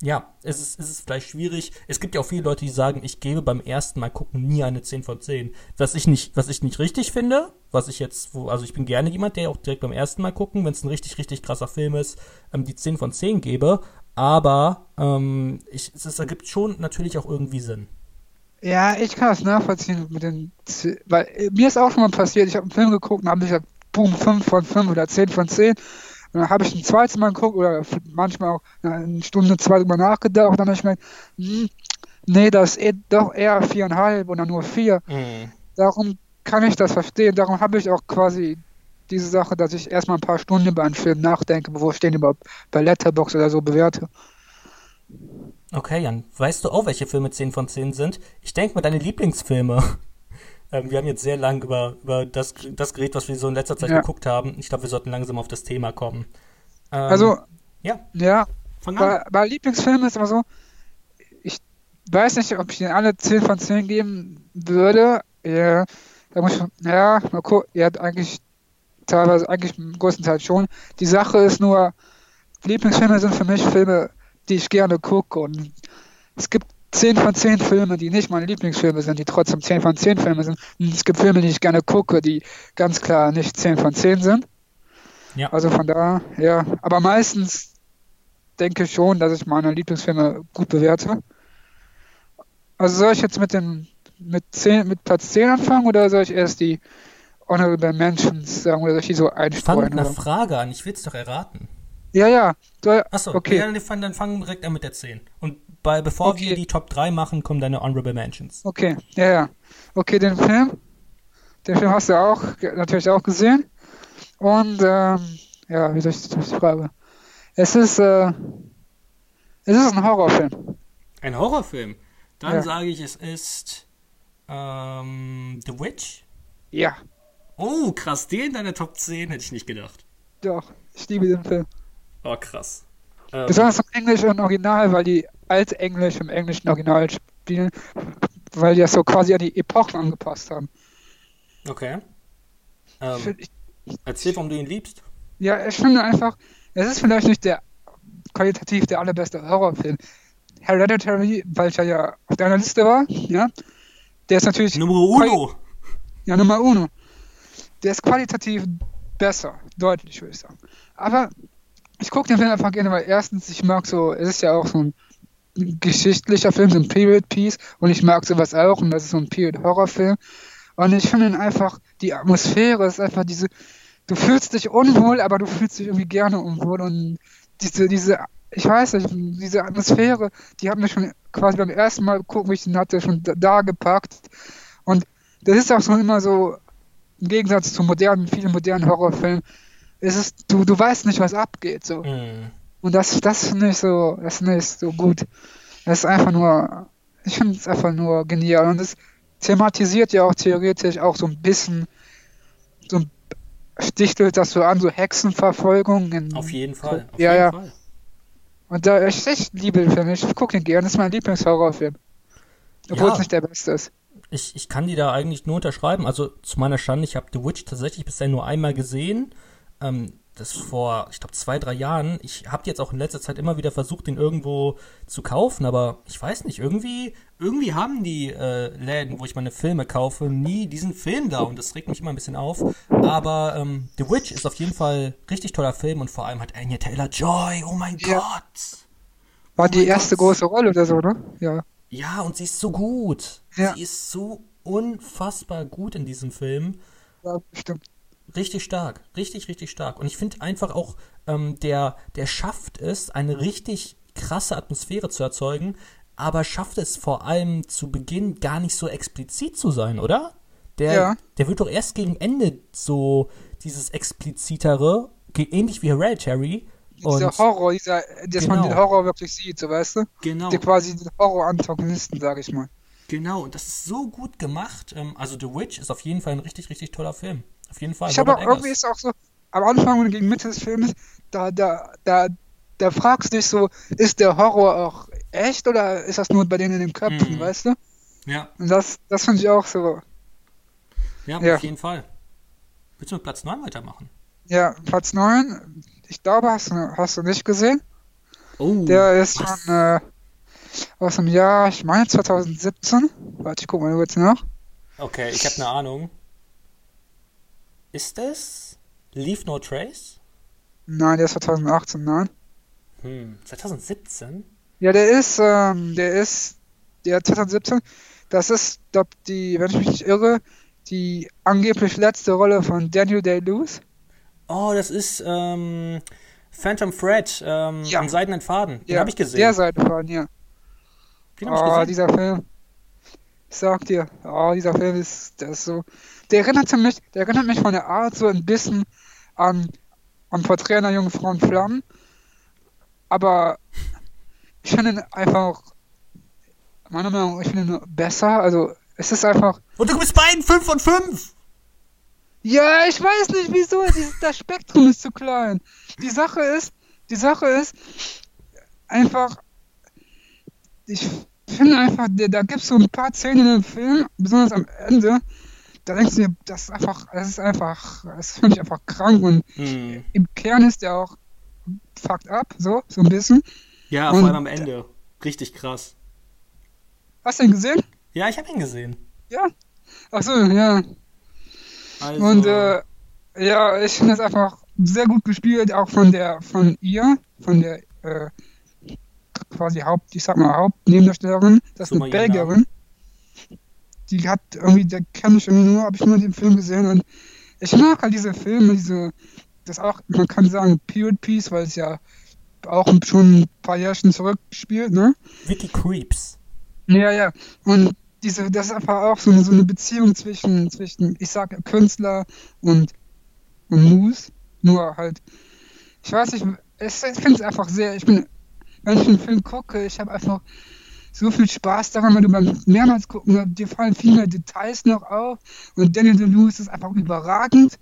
ja, es ist, es ist vielleicht schwierig. Es gibt ja auch viele Leute, die sagen, ich gebe beim ersten Mal gucken nie eine 10 von 10. Was ich nicht, was ich nicht richtig finde, was ich jetzt, wo, also ich bin gerne jemand, der auch direkt beim ersten Mal gucken, wenn es ein richtig, richtig krasser Film ist, ähm, die 10 von 10 gebe. Aber ähm, ich, es, es ergibt schon natürlich auch irgendwie Sinn. Ja, ich kann das nachvollziehen mit den, weil äh, mir ist auch schon mal passiert, ich habe einen Film geguckt und habe gesagt, boom, 5 von 5 oder 10 von 10 und dann habe ich ein zweites Mal geguckt oder manchmal auch eine Stunde, zwei drüber nachgedacht und dann habe ich gemerkt, hm, nee, das ist eh doch eher viereinhalb oder nur vier. Mhm. Darum kann ich das verstehen. Darum habe ich auch quasi diese Sache, dass ich erstmal ein paar Stunden über einen Film nachdenke, bevor ich den überhaupt bei Letterbox oder so bewerte. Okay, Jan, weißt du auch, welche Filme 10 von 10 sind? Ich denke mal deine Lieblingsfilme. (laughs) Ähm, wir haben jetzt sehr lang über, über das, das Gerät, was wir so in letzter Zeit ja. geguckt haben. Ich glaube, wir sollten langsam auf das Thema kommen. Ähm, also, ja. Ja. Bei, bei Lieblingsfilmen ist immer so, ich weiß nicht, ob ich den alle 10 von 10 geben würde. Ja, da muss ich, ja, mal gucken. Hat eigentlich teilweise, eigentlich größtenteils schon. Die Sache ist nur, Lieblingsfilme sind für mich Filme, die ich gerne gucke. Und es gibt 10 von 10 Filme, die nicht meine Lieblingsfilme sind, die trotzdem 10 von 10 Filme sind. Und es gibt Filme, die ich gerne gucke, die ganz klar nicht 10 von 10 sind. Ja. Also von da, ja. Aber meistens denke ich schon, dass ich meine Lieblingsfilme gut bewerte. Also soll ich jetzt mit dem mit 10, mit Platz 10 anfangen oder soll ich erst die Honorable Mentions sagen ich die so einstreuen? Fang mit einer Frage an, ich will es doch erraten. Ja, ja. Achso, okay. Ja, dann, dann fang direkt an mit der 10. Und bei, bevor okay. wir die Top 3 machen, kommen deine Honorable Mentions. Okay, ja, ja. Okay, den Film. Den Film hast du auch natürlich auch gesehen. Und ähm, ja, wie soll ich das Frage? Es ist, äh, es ist ein Horrorfilm. Ein Horrorfilm? Dann ja. sage ich, es ist ähm, The Witch? Ja. Oh, krass, den in deiner Top 10 hätte ich nicht gedacht. Doch, ich liebe den Film. Oh, krass. Ähm, Besonders im englischen Original, weil die Altenglisch im englischen Original spielen, weil die das so quasi an die Epochen angepasst haben. Okay. Ähm, ich, erzähl, warum du ihn liebst. Ja, ich finde einfach, es ist vielleicht nicht der qualitativ der allerbeste Horrorfilm. Hereditary, weil ich ja auf deiner Liste war, ja, der ist natürlich. Nummer uno! Ja, Nummer uno. Der ist qualitativ besser, deutlich, würde ich sagen. Aber ich gucke den Film einfach gerne, weil erstens, ich mag so, es ist ja auch so ein geschichtlicher Film, so ein Period Piece und ich mag sowas auch und das ist so ein Period Horrorfilm. Und ich finde ihn einfach, die Atmosphäre ist einfach diese, du fühlst dich unwohl, aber du fühlst dich irgendwie gerne unwohl. Und diese, diese, ich weiß nicht, diese Atmosphäre, die hat mich schon quasi beim ersten Mal gucken, wie ich den hatte, schon da, da gepackt. Und das ist auch so immer so, im Gegensatz zu modernen, vielen modernen Horrorfilmen, ist es, du, du weißt nicht, was abgeht, so. Mm. Und das, das finde ich so, das finde ich so gut. Das ist einfach nur, ich finde es einfach nur genial. Und es thematisiert ja auch theoretisch auch so ein bisschen, so ein stichtelt das so an, so Hexenverfolgung. In, auf jeden Fall. Auf ja, jeden ja. Fall. Und da ich, ich liebe den Film, ich gucke ihn gerne, das ist mein Lieblingshorrorfilm. Obwohl ja. es nicht der beste ist. Ich, ich kann die da eigentlich nur unterschreiben. Also zu meiner Schande, ich habe The Witch tatsächlich bisher nur einmal gesehen. Ähm, das vor, ich glaube, zwei, drei Jahren. Ich habe jetzt auch in letzter Zeit immer wieder versucht, den irgendwo zu kaufen, aber ich weiß nicht, irgendwie, irgendwie haben die äh, Läden, wo ich meine Filme kaufe, nie diesen Film da und das regt mich immer ein bisschen auf. Aber ähm, The Witch ist auf jeden Fall richtig toller Film und vor allem hat Anya Taylor Joy, oh mein ja. Gott. War oh die erste Gott. große Rolle oder so, ne? Ja. Ja, und sie ist so gut. Ja. Sie ist so unfassbar gut in diesem Film. Ja, bestimmt. Richtig stark, richtig, richtig stark. Und ich finde einfach auch, ähm, der, der schafft es, eine richtig krasse Atmosphäre zu erzeugen, aber schafft es vor allem zu Beginn gar nicht so explizit zu sein, oder? Der, ja. der wird doch erst gegen Ende so dieses explizitere, ähnlich wie Hereditary. Dieser Horror, dieser, dass genau. man den Horror wirklich sieht, so weißt du? Genau. Der quasi den Horror-Antagonisten, sag ich mal. Genau, und das ist so gut gemacht. Ähm, also The Witch ist auf jeden Fall ein richtig, richtig toller Film. Auf jeden Fall. Ich habe irgendwie ist auch so, am Anfang und gegen Mitte des Films, da, da, da, da fragst du dich so, ist der Horror auch echt oder ist das nur bei denen in den Köpfen, mhm. weißt du? Ja. Und das, das finde ich auch so. Ja, ja, auf jeden Fall. Willst du mit Platz 9 weitermachen? Ja, Platz 9, ich glaube, hast du, hast du nicht gesehen. Oh, der ist was? von äh, aus dem Jahr, ich meine 2017. Warte, ich guck mal kurz nach. Okay, ich habe eine Ahnung. Ist es Leave No Trace? Nein, der ist 2018, nein. Hm, 2017? Ja, der ist, ähm, der ist, der 2017, das ist, glaub, die, wenn ich mich nicht irre, die angeblich letzte Rolle von Daniel Day-Lewis. Oh, das ist, ähm, Phantom Thread, ähm, ja. am Seidenen Faden. Den ja, habe ich gesehen. Der Seidenfaden, ja. Den hab oh, ich gesehen. dieser Film. Ich sag dir, oh, dieser Film ist, der ist so, der erinnert mich, der erinnert mich von der Art so ein bisschen an, an Porträt einer jungen Frau in Flammen. Aber ich finde ihn einfach, meiner Meinung nach, ich finde ihn besser. Also, es ist einfach. Und du bist beiden 5 von 5! Ja, ich weiß nicht wieso, das Spektrum ist zu klein. Die Sache ist, die Sache ist, einfach, ich finde einfach, da gibt es so ein paar Szenen im Film, besonders am Ende, da denkst du dir, das ist einfach, das ist einfach, das finde ich einfach krank und hm. im Kern ist der auch fucked up, so, so ein bisschen. Ja, vor allem am Ende. Richtig krass. Hast du ihn gesehen? Ja, ich habe ihn gesehen. Ja. Achso, ja. Also. Und äh, ja, ich finde es einfach sehr gut gespielt, auch von der, von ihr, von der äh, quasi Haupt, ich sag mal Hauptnebendarstellerin, das ist eine Belgierin die hat irgendwie, der kenne ich irgendwie nur, habe ich nur den Film gesehen und ich mag halt diese Filme, diese, das auch, man kann sagen, Period Piece, weil es ja auch schon ein paar Jährchen zurückspielt, ne? Wiki Creeps. Ja, ja. Und diese, das ist einfach auch so eine, so eine Beziehung zwischen, zwischen, ich sag Künstler und, und Moose. Nur halt, ich weiß nicht, ich, ich finde es einfach sehr, ich bin, wenn ich einen Film gucke, ich habe einfach so viel Spaß daran, wenn du beim mehrmals gucken, dir fallen viel mehr Details noch auf und Daniel Lewis ist einfach überragend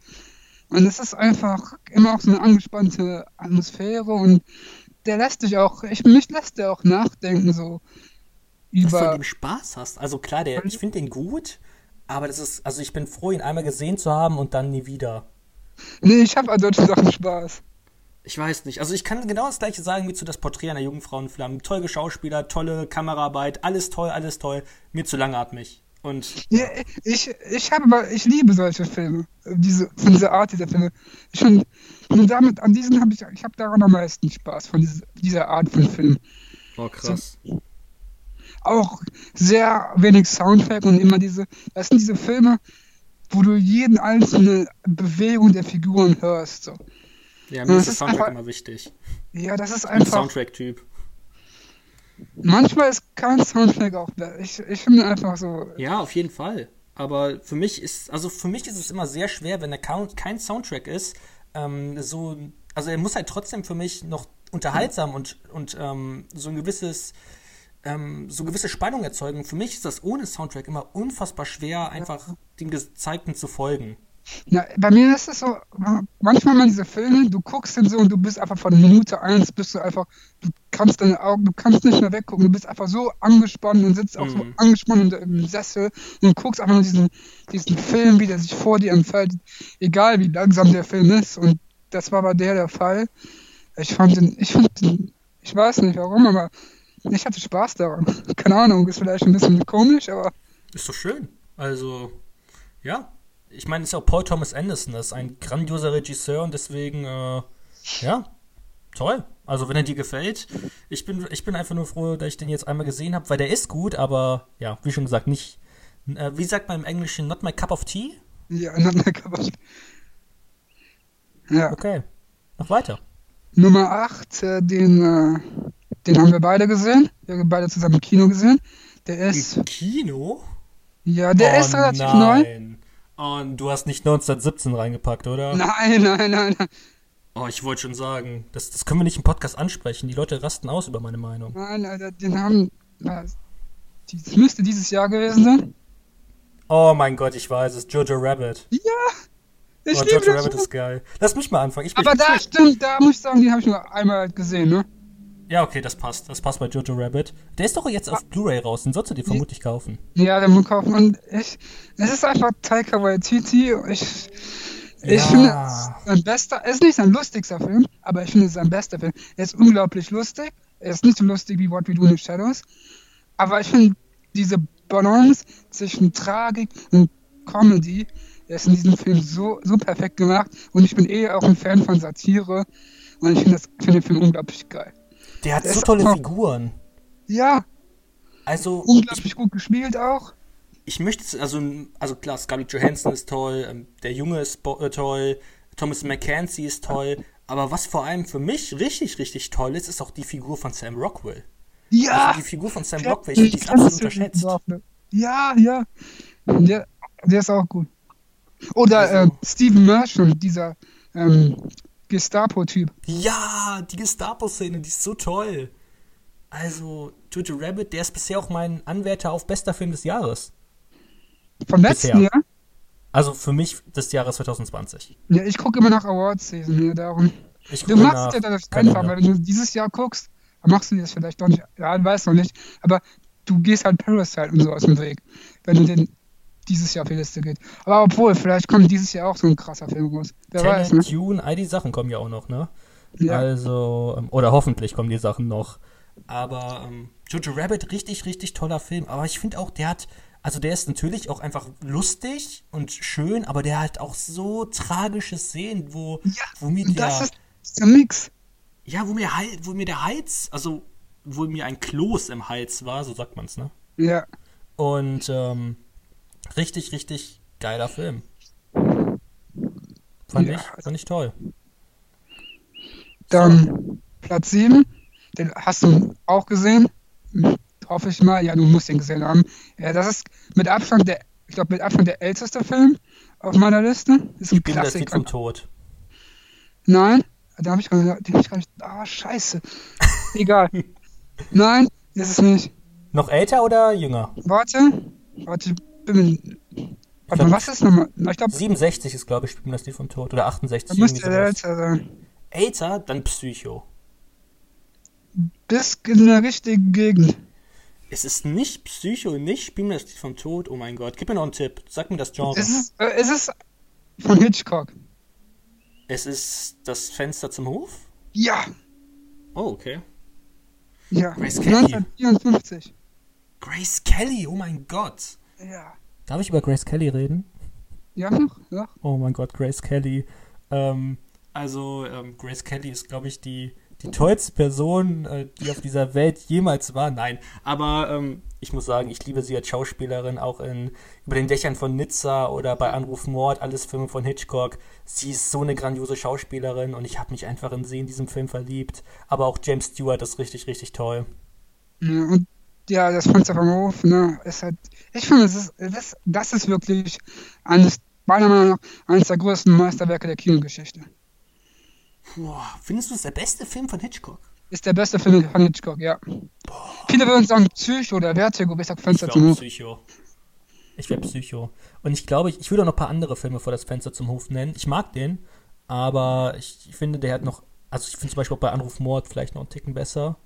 und es ist einfach immer auch so eine angespannte Atmosphäre und der lässt dich auch, ich, mich lässt der auch nachdenken so über... Dass du an dem Spaß hast, also klar, der, ich finde den gut, aber das ist, also ich bin froh, ihn einmal gesehen zu haben und dann nie wieder. Nee, ich habe an solchen Sachen Spaß. Ich weiß nicht. Also ich kann genau das gleiche sagen wie zu das Porträt einer jungen Frau in Flammen. Tolle Schauspieler, tolle Kameraarbeit, alles toll, alles toll. Mir zu langatmig. Und ja, ich, ich habe ich liebe solche Filme. Diese, von dieser Art dieser Filme. Ich find, und damit, an diesen habe ich, ich habe daran am meisten Spaß, von dieser, dieser Art von Film. Oh, krass. So, auch sehr wenig Soundtrack und immer diese, das sind diese Filme, wo du jeden einzelne Bewegung der Figuren hörst. So. Ja, mir ist der Soundtrack einfach, immer wichtig. Ja, das ist einfach. Soundtrack-Typ. Manchmal ist kein Soundtrack auch. Ich, ich finde einfach so. Ja, auf jeden Fall. Aber für mich ist, also für mich ist es immer sehr schwer, wenn da kein Soundtrack ist, ähm, so, also er muss halt trotzdem für mich noch unterhaltsam und, und ähm, so ein gewisses, ähm, so gewisse Spannung erzeugen. Für mich ist das ohne Soundtrack immer unfassbar schwer, einfach ja. dem Gezeigten zu folgen. Ja, bei mir ist es so, manchmal mal diese Filme, du guckst den so und du bist einfach von Minute eins, bist du einfach, du kannst deine Augen, du kannst nicht mehr weggucken, du bist einfach so angespannt und sitzt auch mhm. so angespannt im Sessel und guckst einfach nur diesen, diesen Film, wie der sich vor dir entfaltet, egal wie langsam der Film ist und das war bei der der Fall. Ich fand den, ich fand den, ich weiß nicht warum, aber ich hatte Spaß daran. (laughs) Keine Ahnung, ist vielleicht ein bisschen komisch, aber. Ist doch schön. Also, ja, ich meine, es ist ja auch Paul Thomas Anderson, das ist ein grandioser Regisseur und deswegen, äh, ja, toll. Also wenn er dir gefällt, ich bin, ich bin einfach nur froh, dass ich den jetzt einmal gesehen habe, weil der ist gut, aber ja, wie schon gesagt, nicht. Äh, wie sagt man im Englischen, not my cup of tea? Ja, (laughs) not my cup of tea. Ja. Okay. Noch weiter. Nummer 8, äh, den, äh, den haben wir beide gesehen. Wir haben beide zusammen im Kino gesehen. Der ist. Im Kino? Ja, der oh, ist relativ nein. neu. Und du hast nicht 1917 reingepackt, oder? Nein, nein, nein, nein. Oh, ich wollte schon sagen, das, das können wir nicht im Podcast ansprechen. Die Leute rasten aus über meine Meinung. Nein, Alter, den haben. Das müsste dieses Jahr gewesen sein. Oh mein Gott, ich weiß es. Jojo Rabbit. Ja! Ich oh, Jojo Rabbit ist geil. Lass mich mal anfangen. Ich, Aber ich, da stimmt, da muss ich sagen, die habe ich nur einmal gesehen, ne? Ja, okay, das passt. Das passt bei Jojo Rabbit. Der ist doch jetzt auf Blu-ray raus, den sollst du dir vermutlich kaufen. Ja, den muss kaufen. Und ich, es ist einfach Taika Waititi. Ich, ich ja. finde, sein bester, es ist nicht sein lustigster Film, aber ich finde es sein bester Film. Er ist unglaublich lustig. Er ist nicht so lustig wie What We Do in the Shadows. Aber ich finde diese Balance zwischen Tragik und Comedy, ist in diesem Film so, so perfekt gemacht. Und ich bin eh auch ein Fan von Satire. Und ich finde find den Film unglaublich geil. Der hat der so tolle Figuren. Ja. Also. Unglaublich ich, gut gespielt auch. Ich möchte, also, also klar, Scarlett Johansson ist toll, ähm, der Junge ist äh, toll, Thomas McKenzie ist toll, aber was vor allem für mich richtig, richtig toll ist, ist auch die Figur von Sam Rockwell. Ja! Also die Figur von Sam Rockwell, ich die ist absolut unterschätzt. Ja, ja. Der, der ist auch gut. Oder also, äh, Stephen Merchant, dieser ähm, Gestapo-Typ. Ja, die Gestapo-Szene, die ist so toll. Also, Jojo Rabbit, der ist bisher auch mein Anwärter auf bester Film des Jahres. Vom letzten Jahr? Also für mich des Jahres 2020. Ja, ich gucke immer nach Awards-Season hier, darum. du machst ja das einfach, weil wenn du dieses Jahr guckst, dann machst du das vielleicht doch nicht. Ja, du weißt noch nicht. Aber du gehst halt Parasite und so aus dem Weg. Wenn du den dieses Jahr auf die Liste geht. Aber obwohl, vielleicht kommt dieses Jahr auch so ein krasser Film raus. Wer Tenet, weiß, ne? Dune, all die Sachen kommen ja auch noch, ne? Ja. Also, ähm, oder hoffentlich kommen die Sachen noch. Aber ähm, Jojo Rabbit, richtig, richtig toller Film. Aber ich finde auch, der hat, also der ist natürlich auch einfach lustig und schön, aber der hat auch so tragische Szenen, wo, ja, wo mir der. Das ist der Mix. Ja, wo mir, wo mir der Hals, also wo mir ein Kloß im Hals war, so sagt man's, ne? Ja. Und ähm, Richtig, richtig geiler Film. Fand, ja. ich, fand ich toll. Dann. Platz 7, den hast du auch gesehen. Hoffe ich mal. Ja, du musst den gesehen haben. Ja, das ist mit Abstand der, ich glaube, mit Abstand der älteste Film auf meiner Liste. ist ein ich bin Klassiker. vom Tod. Nein, da habe ich, gar nicht, hab ich gar nicht. Ah, oh, scheiße. Egal. (laughs) Nein, ist es nicht. Noch älter oder jünger? Warte, warte, bin, warte, was ist nochmal? Ich glaube. 67 ist, glaube ich, Spielen das Lied vom Tod. Oder 68. Müsste älter sein. Älter, dann Psycho. Bis in der richtigen Gegend. Es ist nicht Psycho, nicht Spielen das Lied vom Tod. Oh mein Gott. Gib mir noch einen Tipp. Sag mir das Genre. Es ist, äh, es ist von Hitchcock. Es ist das Fenster zum Hof? Ja. Oh, okay. Ja. Grace Kelly. 1954. Grace Kelly, oh mein Gott. Ja. Darf ich über Grace Kelly reden? Ja, ja. Oh mein Gott, Grace Kelly. Ähm, also, ähm, Grace Kelly ist, glaube ich, die, die tollste Person, äh, die auf dieser Welt jemals war. Nein, aber ähm, ich muss sagen, ich liebe sie als Schauspielerin, auch in Über den Dächern von Nizza oder bei Anruf Mord, alles Filme von Hitchcock. Sie ist so eine grandiose Schauspielerin und ich habe mich einfach in sie in diesem Film verliebt. Aber auch James Stewart ist richtig, richtig toll. Ja, und ja, das Fenster vom Hof, ne, ist halt, ich finde, das ist, das, das ist wirklich eines, meiner Meinung nach, eines der größten Meisterwerke der Kinogeschichte. Boah, findest du es der beste Film von Hitchcock? Ist der beste Film von Hitchcock, ja. Boah. Viele würden sagen Psycho oder Vertigo, ich sag Fenster ich zum Hof. Psycho. Ich wäre Psycho. Und ich glaube, ich, ich würde auch noch ein paar andere Filme vor das Fenster zum Hof nennen. Ich mag den, aber ich, ich finde, der hat noch, also ich finde zum Beispiel auch bei Anruf Mord vielleicht noch einen Ticken besser.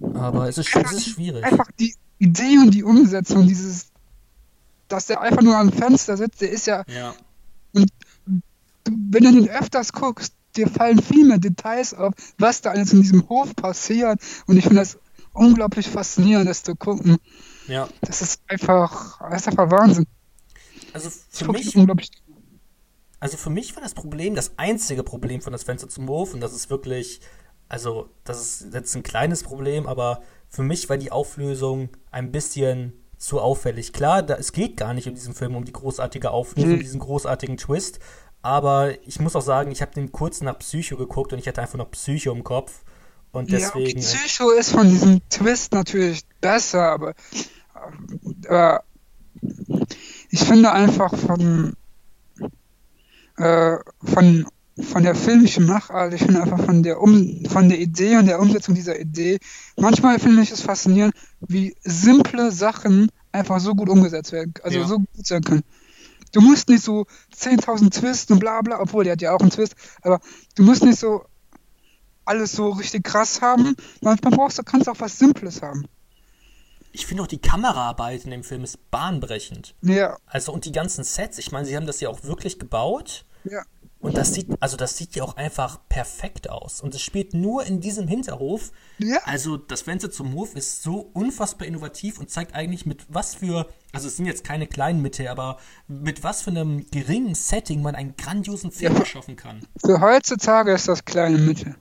Aber es ist, es ist schwierig. Einfach die Idee und die Umsetzung, dieses, dass der einfach nur am Fenster sitzt, der ist ja. ja. Und wenn du den öfters guckst, dir fallen viel mehr Details auf, was da alles in diesem Hof passiert. Und ich finde das unglaublich faszinierend, das zu gucken. Ja. Das ist einfach, das ist einfach Wahnsinn. Also für mich, unglaublich. also für mich war das Problem, das einzige Problem von das Fenster zum Hof, und das ist wirklich also, das ist jetzt ein kleines Problem, aber für mich war die Auflösung ein bisschen zu auffällig. Klar, da, es geht gar nicht in diesem Film um die großartige Auflösung, mhm. diesen großartigen Twist. Aber ich muss auch sagen, ich habe den kurz nach Psycho geguckt und ich hatte einfach noch Psycho im Kopf. Und deswegen. Ja, Psycho ist von diesem Twist natürlich besser, aber, aber ich finde einfach von, äh, von von der filmischen Machart, ich finde einfach von der, um, von der Idee und der Umsetzung dieser Idee, manchmal finde ich es faszinierend, wie simple Sachen einfach so gut umgesetzt werden, also ja. so gut sein können. Du musst nicht so 10.000 Twists und bla bla, obwohl der hat ja auch einen Twist, aber du musst nicht so alles so richtig krass haben, manchmal brauchst du, kannst auch was Simples haben. Ich finde auch die Kameraarbeit in dem Film ist bahnbrechend. Ja. Also und die ganzen Sets, ich meine, sie haben das ja auch wirklich gebaut. Ja. Und das sieht, also das sieht ja auch einfach perfekt aus. Und es spielt nur in diesem Hinterhof. Ja. Also das Fenster zum Hof ist so unfassbar innovativ und zeigt eigentlich mit was für, also es sind jetzt keine kleinen Mitte, aber mit was für einem geringen Setting man einen grandiosen Film ja. schaffen kann. Für heutzutage ist das kleine Mitte.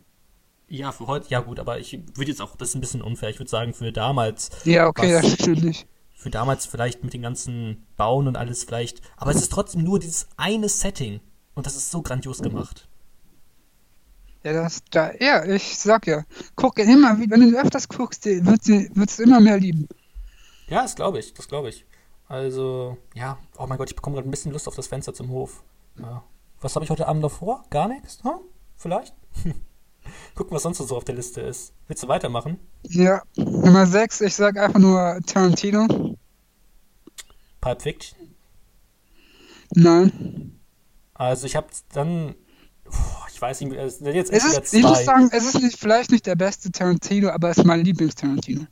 Ja, für heute, ja gut, aber ich würde jetzt auch, das ist ein bisschen unfair, ich würde sagen, für damals. Ja, okay, was, das stimmt nicht. Für damals vielleicht mit den ganzen Bauen und alles vielleicht, aber es ist trotzdem nur dieses eine Setting. Und das ist so grandios gemacht. Ja, das, da, ja, ich sag ja, guck immer, wenn du öfters guckst, wird sie, wird immer mehr lieben. Ja, das glaube ich, das glaube ich. Also, ja, oh mein Gott, ich bekomme gerade ein bisschen Lust auf das Fenster zum Hof. Ja. Was habe ich heute Abend noch vor? Gar nichts? Hm? Vielleicht? (laughs) Gucken, was sonst so auf der Liste ist. Willst du weitermachen? Ja, Nummer 6, ich sag einfach nur Tarantino. Pulp Fiction? Nein. Also ich habe dann, ich weiß nicht, jetzt ist es ist, Ich muss sagen, es ist nicht, vielleicht nicht der beste Tarantino, aber es ist mein Lieblings-Tarantino.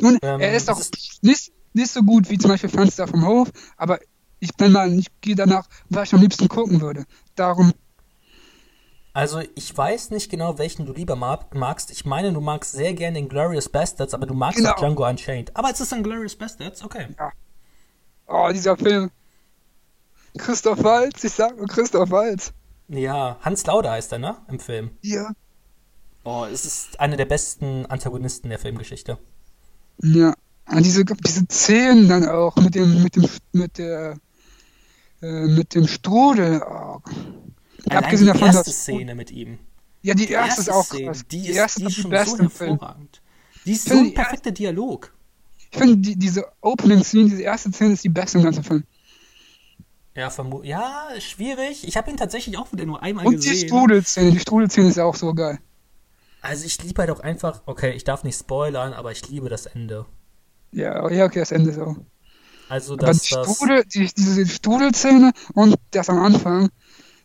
Nun, ähm, er ist auch ist nicht, nicht so gut wie zum Beispiel Fenster vom Hof, aber ich bin mal, ich gehe danach, was ich am liebsten gucken würde. Darum. Also ich weiß nicht genau, welchen du lieber magst. Ich meine, du magst sehr gerne den Glorious Bastards, aber du magst genau. auch Django Unchained. Aber es ist ein Glorious Bastards, okay. Ja. Oh, dieser Film. Christoph Walz, ich sag nur Christoph Walz. Ja, Hans Lauder heißt er, ne? Im Film. Ja. Oh, es ist einer der besten Antagonisten der Filmgeschichte. Ja. Und diese, diese Szenen dann auch mit dem, mit dem, mit der, äh, mit dem Strudel. Oh. Abgesehen die davon, erste dass, Szene mit ihm. Ja, die, die erste, erste, ist auch Szene, krass. Die, die ist, erste die ist schon so hervorragend. Die ist so ein perfekter Dialog. Ich finde, die, diese Opening-Szene, diese erste Szene ist die beste im ganzen Film. Ja, vermutlich. Ja, schwierig. Ich habe ihn tatsächlich auch wieder nur einmal Und gesehen. Und die Strudelszene, die Strudelszene ist ja auch so geil. Also ich liebe halt auch einfach, okay, ich darf nicht spoilern, aber ich liebe das Ende. Ja, ja, okay, das Ende so. Also das, die Strudel, die, diese Strudelszene und das am Anfang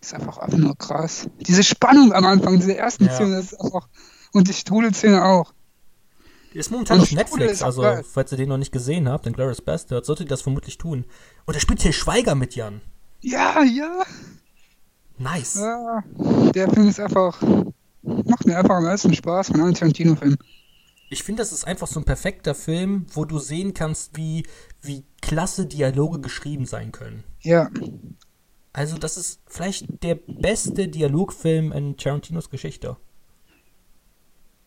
ist einfach, einfach nur krass. Diese Spannung am Anfang, diese ersten ja. Szene ist einfach und die Strudelszene auch. Die ist momentan auf Netflix, also falls ihr den noch nicht gesehen habt, den Glorious Bastard, solltet ihr das vermutlich tun. Und da spielt hier Schweiger mit, Jan. Ja, ja. Nice. Ja, der Film ist einfach, macht mir einfach am meisten Spaß von allen Tarantino-Filmen. Ich finde, das ist einfach so ein perfekter Film, wo du sehen kannst, wie, wie klasse Dialoge geschrieben sein können. Ja. Also, das ist vielleicht der beste Dialogfilm in Tarantinos Geschichte.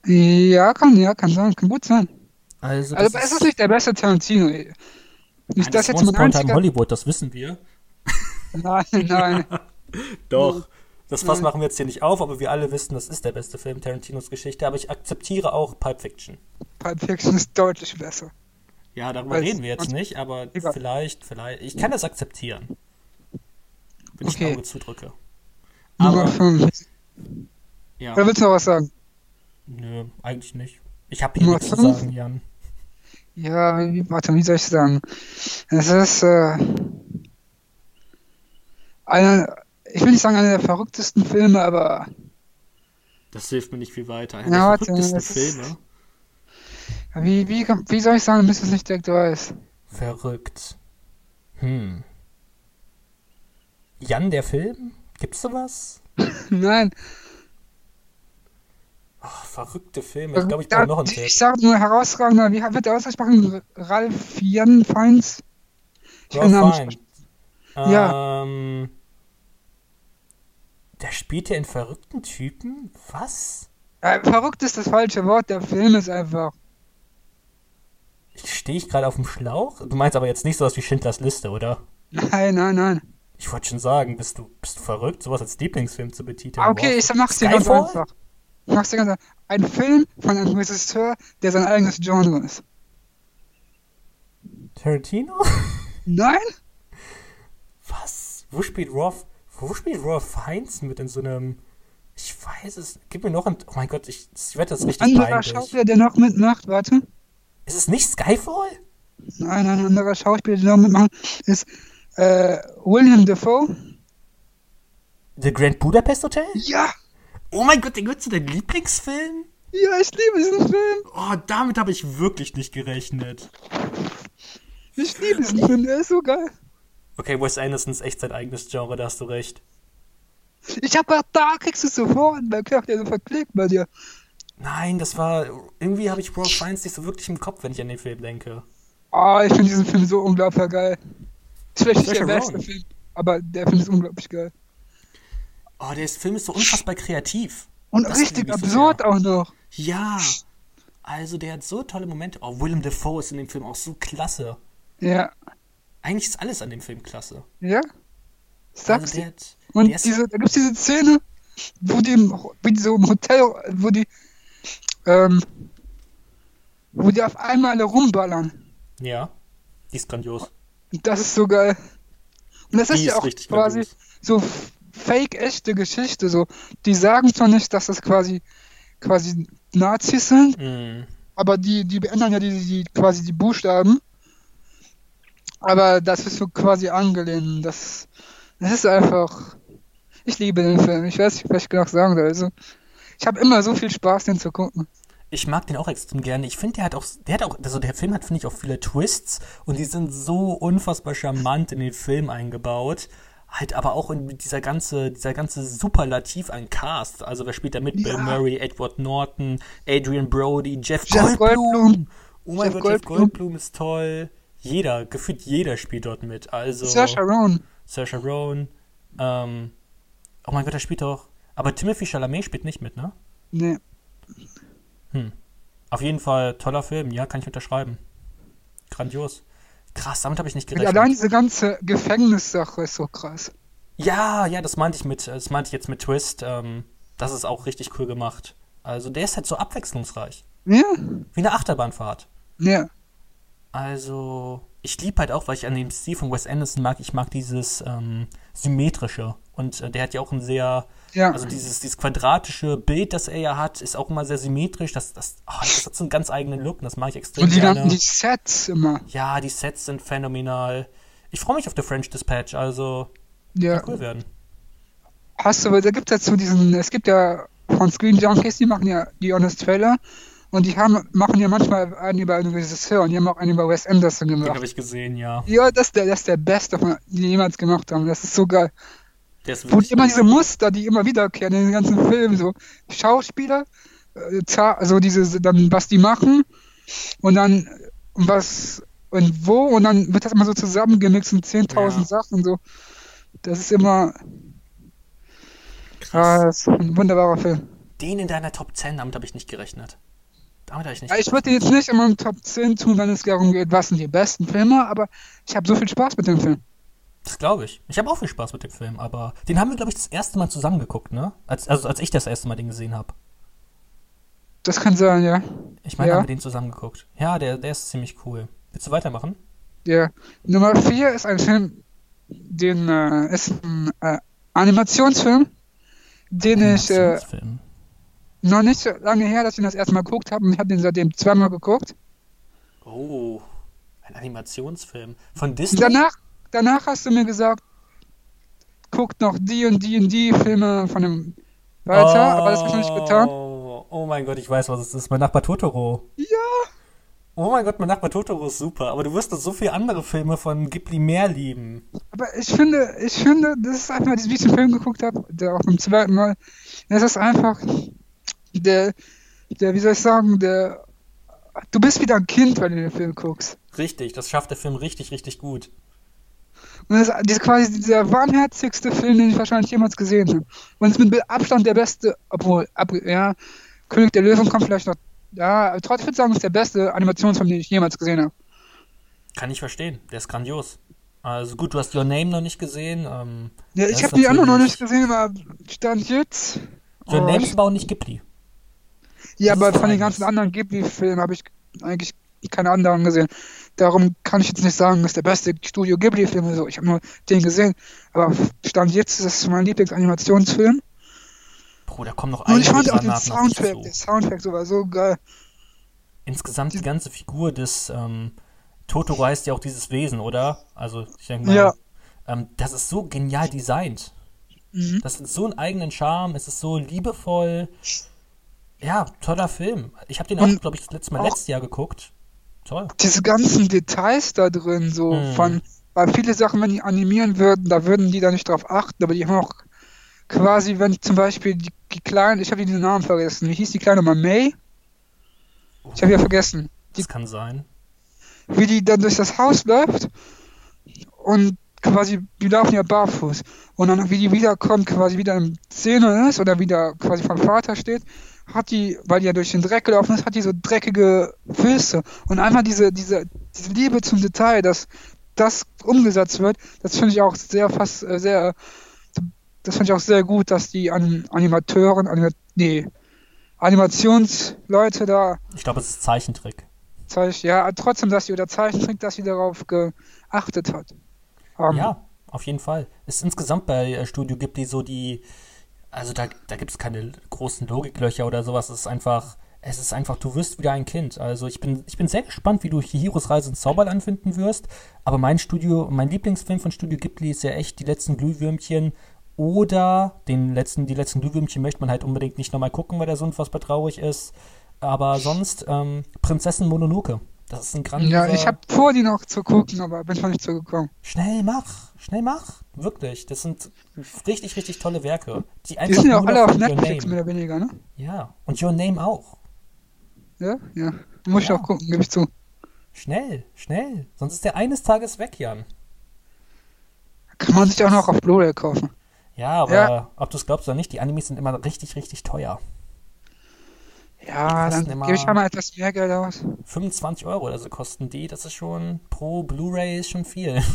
Ja, kann, ja, kann sein, kann gut sein. Also, also es ist nicht der beste Tarantino. Nein, das, das jetzt mein einziger... Hollywood, das wissen wir. Nein, nein. (laughs) Doch. Das Fass machen wir jetzt hier nicht auf, aber wir alle wissen, das ist der beste Film Tarantinos Geschichte. Aber ich akzeptiere auch Pulp Fiction. Pulp Fiction ist deutlich besser. Ja, darüber Weil's reden wir jetzt nicht, aber egal. vielleicht, vielleicht. Ich kann das akzeptieren. Wenn ich okay. ein Auge zudrücke. Aber, Nummer 5. Ja. Oder willst du noch was sagen? Nö, eigentlich nicht. Ich habe hier nichts zu sagen, Jan. Ja, wie, warte, wie soll ich sagen? Es ist äh, einer, ich will nicht sagen einer der verrücktesten Filme, aber das hilft mir nicht viel weiter. Einer ja, der verrücktesten Filme. Ist, wie, wie, wie soll ich sagen, bis es nicht direkt weiß? Verrückt. Hm. Jan, der Film? Gibt's sowas? (laughs) Nein. Oh, verrückte Filme. Ich glaube, ich brauche noch einen Tipp. Ich sage nur herausragender, wie wird der ausgesprochen? Ralf Jan Feins? Ralf Feins. Ja. Ähm, der spielt ja in verrückten Typen? Was? Äh, verrückt ist das falsche Wort, der Film ist einfach. Stehe ich gerade auf dem Schlauch? Du meinst aber jetzt nicht sowas wie Schindlers Liste, oder? Nein, nein, nein. Ich wollte schon sagen, bist du, bist du verrückt, sowas als Lieblingsfilm zu betiteln? Okay, ich mach's dir ganz einfach. Ich ganz einfach. Ein Film von einem Regisseur, der sein eigenes Genre ist. Tarantino? Nein? Was? Wo spielt Rolf, wo spielt Rolf Fiennes mit in so einem, ich weiß es, gib mir noch ein, oh mein Gott, ich, ich werde das richtig Anderer peinlich. Schauspieler, der noch mitmacht, warte. Ist es nicht Skyfall? Nein, ein anderer Schauspieler, der noch mitmacht, ist äh, William Defoe? The Grand Budapest Hotel? Ja! Oh mein Gott, der gehört zu deinem Lieblingsfilm? Ja, ich liebe diesen Film. Oh, damit habe ich wirklich nicht gerechnet. Ich liebe diesen Film, der ist so geil. Okay, Wes Anderson ist echt sein eigenes Genre, da hast du recht. Ich hab gedacht, da kriegst du sofort, weil ich der so verklickt bei dir. Nein, das war. Irgendwie habe ich Bro Fiennes nicht so wirklich im Kopf, wenn ich an den Film denke. Ah, oh, ich finde diesen Film so unglaublich geil. Ist vielleicht nicht der beste Film, aber der Film ist unglaublich geil. Oh, der Film ist so unfassbar kreativ. Und das richtig absurd so auch noch. Ja. Also, der hat so tolle Momente. Oh, Willem Dafoe ist in dem Film auch so klasse. Ja. Eigentlich ist alles an dem Film klasse. Ja. Sagst also hat, Und diese, da gibt es diese Szene, wo die, im, die so im Hotel, wo die, ähm, wo die auf einmal alle rumballern. Ja. Die ist grandios. Das ist so geil. Und das die ist ja auch quasi grandios. so fake echte Geschichte. So, die sagen zwar nicht, dass das quasi quasi Nazis sind, mm. aber die die beändern ja die, die quasi die Buchstaben. Aber das ist so quasi angelehnt. Das, das ist einfach. Ich liebe den Film. Ich weiß nicht, was ich noch sagen soll. Also, ich habe immer so viel Spaß, den zu gucken ich mag den auch extrem gerne. Ich finde, der hat auch, der hat auch, also der Film hat, finde ich, auch viele Twists und die sind so unfassbar charmant in den Film eingebaut. Halt aber auch in dieser ganze, dieser ganze Superlativ an Cast. Also wer spielt da mit? Ja. Bill Murray, Edward Norton, Adrian Brody, Jeff, Jeff Goldblum. Goldblum. Oh mein Jeff Gott, Goldblum. Jeff Goldblum ist toll. Jeder, gefühlt jeder spielt dort mit. Also. Saoirse Ronan. Saoirse Ronan. Ähm, oh mein Gott, der spielt doch. Aber Timothy Chalamet spielt nicht mit, ne? Nee. Hm. Auf jeden Fall toller Film, ja, kann ich unterschreiben. Grandios. Krass, damit habe ich nicht gerechnet. allein diese ganze Gefängnissache ist so krass. Ja, ja, das meinte ich mit, das meinte ich jetzt mit Twist. Ähm, das ist auch richtig cool gemacht. Also der ist halt so abwechslungsreich. Ja. Wie eine Achterbahnfahrt. Ja. Also, ich liebe halt auch, weil ich an dem Stil von Wes Anderson mag, ich mag dieses ähm, symmetrische. Und äh, der hat ja auch ein sehr, ja. also dieses, dieses quadratische Bild, das er ja hat, ist auch immer sehr symmetrisch. Das, das, oh, das hat so einen ganz eigenen Look und das mache ich extrem und die gerne. die Sets immer. Ja, die Sets sind phänomenal. Ich freue mich auf The French Dispatch, also ja. cool werden. Hast du, da gibt es dazu diesen, es gibt ja von Screen Junkies, die machen ja die Honest Trailer und die haben, machen ja manchmal einen über einen Regisseur und die haben auch einen über Wes Anderson gemacht. Den habe ich gesehen, ja. Ja, das ist der, das ist der beste, die jemals gemacht haben. Das ist so geil. Wo die immer diese Muster, die immer wiederkehren in den ganzen Filmen, so Schauspieler, äh, also diese, dann was die machen und dann was und wo und dann wird das immer so zusammengemixt in 10.000 ja. Sachen so. Das ist immer Krass. Ist ein wunderbarer Film. Den in deiner Top 10, damit habe ich nicht gerechnet. Damit habe ich nicht. Ja, ich würde jetzt nicht in meinem Top 10 tun, wenn es darum geht, was sind die besten Filme, aber ich habe so viel Spaß mit dem Film. Das glaube ich. Ich habe auch viel Spaß mit dem Film, aber den haben wir, glaube ich, das erste Mal zusammengeguckt, ne? Als, also als ich das erste Mal den gesehen habe. Das kann sein, ja. Ich meine, ja. haben wir den zusammengeguckt. Ja, der, der ist ziemlich cool. Willst du weitermachen? Ja. Nummer 4 ist ein Film, den äh, ist ein äh, Animationsfilm, den Animationsfilm. ich äh, noch nicht so lange her, dass ich ihn das erste Mal geguckt habe und ich habe den seitdem zweimal geguckt. Oh, ein Animationsfilm von Disney. Danach, danach hast du mir gesagt, guckt noch die und die und die Filme von dem weiter, oh, aber das habe ich noch nicht getan. Oh mein Gott, ich weiß, was es ist. Mein Nachbar Totoro. Ja. Oh mein Gott, mein Nachbar Totoro ist super, aber du wirst doch so viele andere Filme von Ghibli mehr lieben. Aber ich finde, ich finde, das ist einfach, wie ich den Film geguckt habe, der auch beim zweiten Mal, das ist einfach der, der, wie soll ich sagen, der, du bist wieder ein Kind, wenn du den Film guckst. Richtig, das schafft der Film richtig, richtig gut. Und das ist quasi dieser warmherzigste Film, den ich wahrscheinlich jemals gesehen habe. Und es ist mit Abstand der beste, obwohl, ab, ja, König der Löwen kommt vielleicht noch, ja, trotzdem würde ich sagen, es ist der beste Animationsfilm, den ich jemals gesehen habe. Kann ich verstehen, der ist grandios. Also gut, du hast Your Name noch nicht gesehen. Ähm, ja, ich habe die anderen noch nicht gesehen, aber stand jetzt. Your oh, Name ist aber auch nicht Ghibli. Ja, das aber von den ganzen anderen Ghibli-Filmen habe ich eigentlich keine anderen gesehen. Darum kann ich jetzt nicht sagen, das ist der beste Studio Ghibli-Film. So. Ich habe nur den gesehen. Aber Stand jetzt ist das mein Lieblingsanimationsfilm. Bruder, da kommen noch einige Und ich fand auch den Soundtrack, der Soundtrack so war so geil. Insgesamt die, die ganze Figur des ähm, Totoro heißt ja auch dieses Wesen, oder? Also, ich denke mal, ja. ähm, das ist so genial designt. Mhm. Das hat so einen eigenen Charme, es ist so liebevoll. Ja, toller Film. Ich habe den auch, glaube ich, das letzte Mal letztes Jahr geguckt. Toll. Diese ganzen Details da drin, so mhm. von, weil viele Sachen, wenn die animieren würden, da würden die da nicht drauf achten, aber die haben auch quasi, wenn zum Beispiel die, die kleinen, ich habe den Namen vergessen, wie hieß die kleine mal May? Ich habe ja vergessen. Die, das kann sein. Wie die dann durch das Haus läuft und quasi, die laufen ja barfuß. Und dann, wie die wiederkommt, quasi wieder im Szene ist oder wieder quasi vom Vater steht, hat die, weil die ja durch den Dreck gelaufen ist, hat die so dreckige Füße. Und einfach diese, diese, diese Liebe zum Detail, dass das umgesetzt wird, das finde ich auch sehr fast äh, sehr, das finde ich auch sehr gut, dass die An Animateuren, Anima nee, Animationsleute da. Ich glaube, es ist Zeichentrick. Zeich, ja, trotzdem, dass sie oder Zeichentrick, dass sie darauf geachtet hat. Um, ähm, ja, auf jeden Fall. Ist insgesamt bei äh, Studio Ghibli so die also da, da gibt es keine großen Logiklöcher oder sowas. Es ist einfach, es ist einfach, du wirst wieder ein Kind. Also ich bin, ich bin sehr gespannt, wie du Hiros Reise ins Zauberland finden wirst. Aber mein Studio, mein Lieblingsfilm von Studio Ghibli ist ja echt die letzten Glühwürmchen. Oder den letzten, die letzten Glühwürmchen möchte man halt unbedingt nicht nochmal gucken, weil der so unfassbar traurig ist. Aber sonst ähm, Prinzessin Mononoke. Das ist ein grandioser... Ja, ich habe vor, die noch zu gucken, aber bin noch nicht zugekommen. Schnell mach, schnell mach. Wirklich. Das sind richtig, richtig tolle Werke. Die, die sind ja auch alle auf Netflix, mehr oder weniger, ne? Ja. Und Your Name auch. Ja, ja. Muss ja. ich auch gucken, gebe ich zu. Schnell, schnell. Sonst ist der eines Tages weg, Jan. Kann man sich auch noch auf Blu-ray kaufen. Ja, aber ja. ob du es glaubst oder nicht, die Animes sind immer richtig, richtig teuer. Ja, dann gebe ich mal etwas mehr Geld aus. 25 Euro oder so kosten die. Das ist schon pro Blu-ray ist schon viel. (laughs)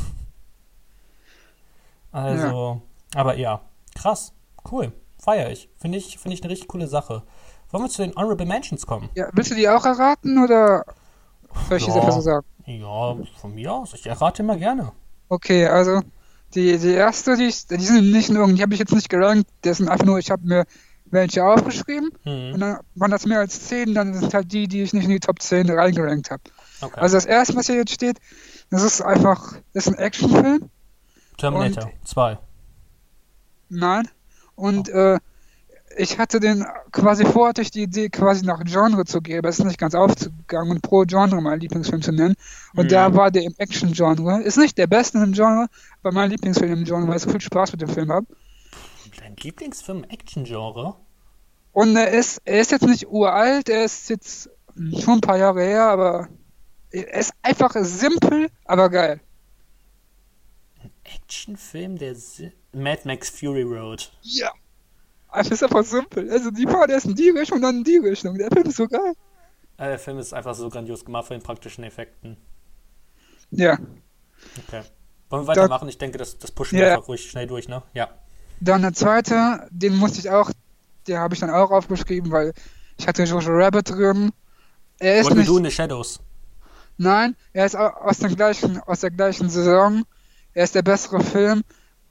Also, ja. aber ja, krass, cool, feiere ich. Finde ich, find ich eine richtig coole Sache. Wollen wir zu den Honorable Mentions kommen? Ja, willst du die auch erraten oder soll ich ja, diese so sagen? Ja, von mir aus. Ich errate immer gerne. Okay, also die, die erste, die, ich, die sind nicht nur, die habe ich jetzt nicht gerankt, das sind einfach nur, ich habe mir welche aufgeschrieben. Mhm. Und dann waren das mehr als 10, dann sind halt die, die ich nicht in die Top 10 reingerankt habe. Okay. Also das erste, was hier jetzt steht, das ist einfach, das ist ein Actionfilm. Terminator 2. Nein. Und oh. äh, ich hatte den quasi vor, hatte ich die Idee, quasi nach Genre zu gehen, aber es ist nicht ganz aufgegangen und pro Genre meinen Lieblingsfilm zu nennen. Und mhm. da war der im Action-Genre. Ist nicht der beste im Genre, aber mein Lieblingsfilm im Genre, weil ich so viel Spaß mit dem Film habe. Lieblingsfilm Action-Genre? Und er ist, er ist jetzt nicht uralt, er ist jetzt schon ein paar Jahre her, aber er ist einfach simpel, aber geil. Ein Actionfilm, der Mad Max Fury Road. Ja. Es ist einfach simpel. Also die fahren erst in die Richtung, dann in die Richtung. Der Film ist so geil. der Film ist einfach so grandios gemacht von den praktischen Effekten. Ja. Okay. Wollen wir weitermachen? ich denke, das, das pushen wir einfach ruhig schnell durch, ne? Ja. Dann der zweite, den musste ich auch, den habe ich dann auch aufgeschrieben, weil ich hatte Jojo Rabbit drin. Er ist What nicht, do in the Shadows. Nein, er ist aus, dem gleichen, aus der gleichen Saison. Er ist der bessere Film,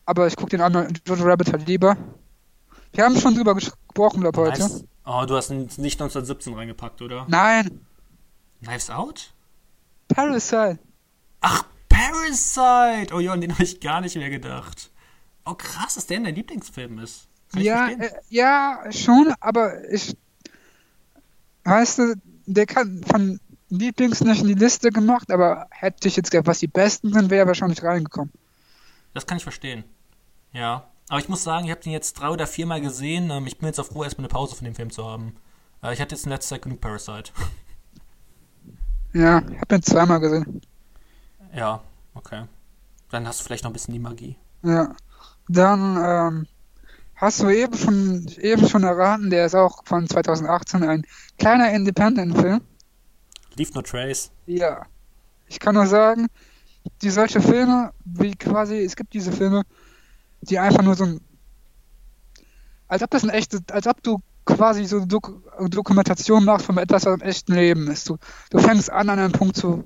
aber ich gucke den anderen Jojo Rabbit halt lieber. Wir haben schon drüber gesprochen, glaube heute. Nice. Oh, du hast nicht 1917 reingepackt, oder? Nein. Knives Out? Parasite. Ach, Parasite! Oh ja, an den habe ich gar nicht mehr gedacht. Oh krass, dass der in dein Lieblingsfilm ist. Kann ja, äh, ja, schon, aber ich. Weißt du, der kann von Lieblings nicht in die Liste gemacht, aber hätte ich jetzt gedacht, was die besten sind, wäre er wahrscheinlich reingekommen. Das kann ich verstehen. Ja. Aber ich muss sagen, ich habe den jetzt drei oder viermal gesehen. Ähm, ich bin jetzt auch froh, erstmal eine Pause von dem Film zu haben. Äh, ich hatte jetzt in letzter Zeit genug Parasite. (laughs) Ja, ich habe ihn zweimal gesehen. Ja, okay. Dann hast du vielleicht noch ein bisschen die Magie. Ja. Dann ähm, hast du eben schon, eben schon erraten, der ist auch von 2018 ein kleiner Independent-Film. Leave No Trace. Ja. Ich kann nur sagen, die solche Filme, wie quasi, es gibt diese Filme, die einfach nur so ein. Als ob das ein echtes, als ob du quasi so eine Dok Dokumentation machst von etwas, was im echten Leben ist. Du, du fängst an, an einem Punkt zu,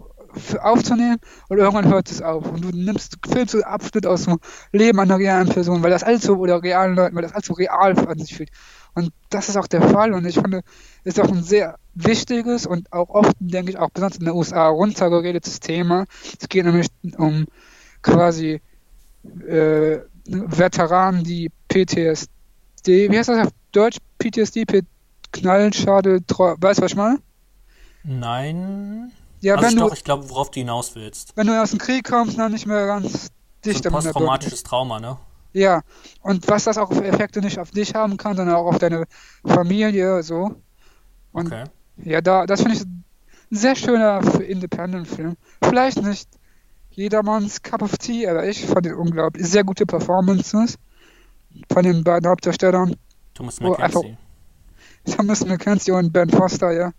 aufzunehmen und irgendwann hört es auf. Und du nimmst, filmst so Abschnitt aus dem Leben einer realen Person, weil das allzu, oder realen Leuten, weil das allzu real an sich fühlt. Und das ist auch der Fall und ich finde, ist auch ein sehr wichtiges und auch oft, denke ich, auch besonders in den USA runtergeredetes Thema. Es geht nämlich um quasi äh, Veteranen, die PTSD, wie heißt das auf Deutsch? PTSD, P Knallschade, weißt du, was ich meine? Nein. Ja, also wenn ich du, doch, ich glaube, worauf du hinaus willst. Wenn du aus dem Krieg kommst, dann nicht mehr ganz dicht so ein posttraumatisches Trauma, ne? Ja, und was das auch für Effekte nicht auf dich haben kann, sondern auch auf deine Familie, so. Und okay. ja, da, das finde ich ein sehr schöner Independent-Film. Vielleicht nicht jedermanns Cup of Tea, aber ich fand ihn unglaublich. Sehr gute Performances von den beiden Hauptdarstellern. Thomas McKenzie. Oh, Thomas McKenzie und Ben Foster, ja.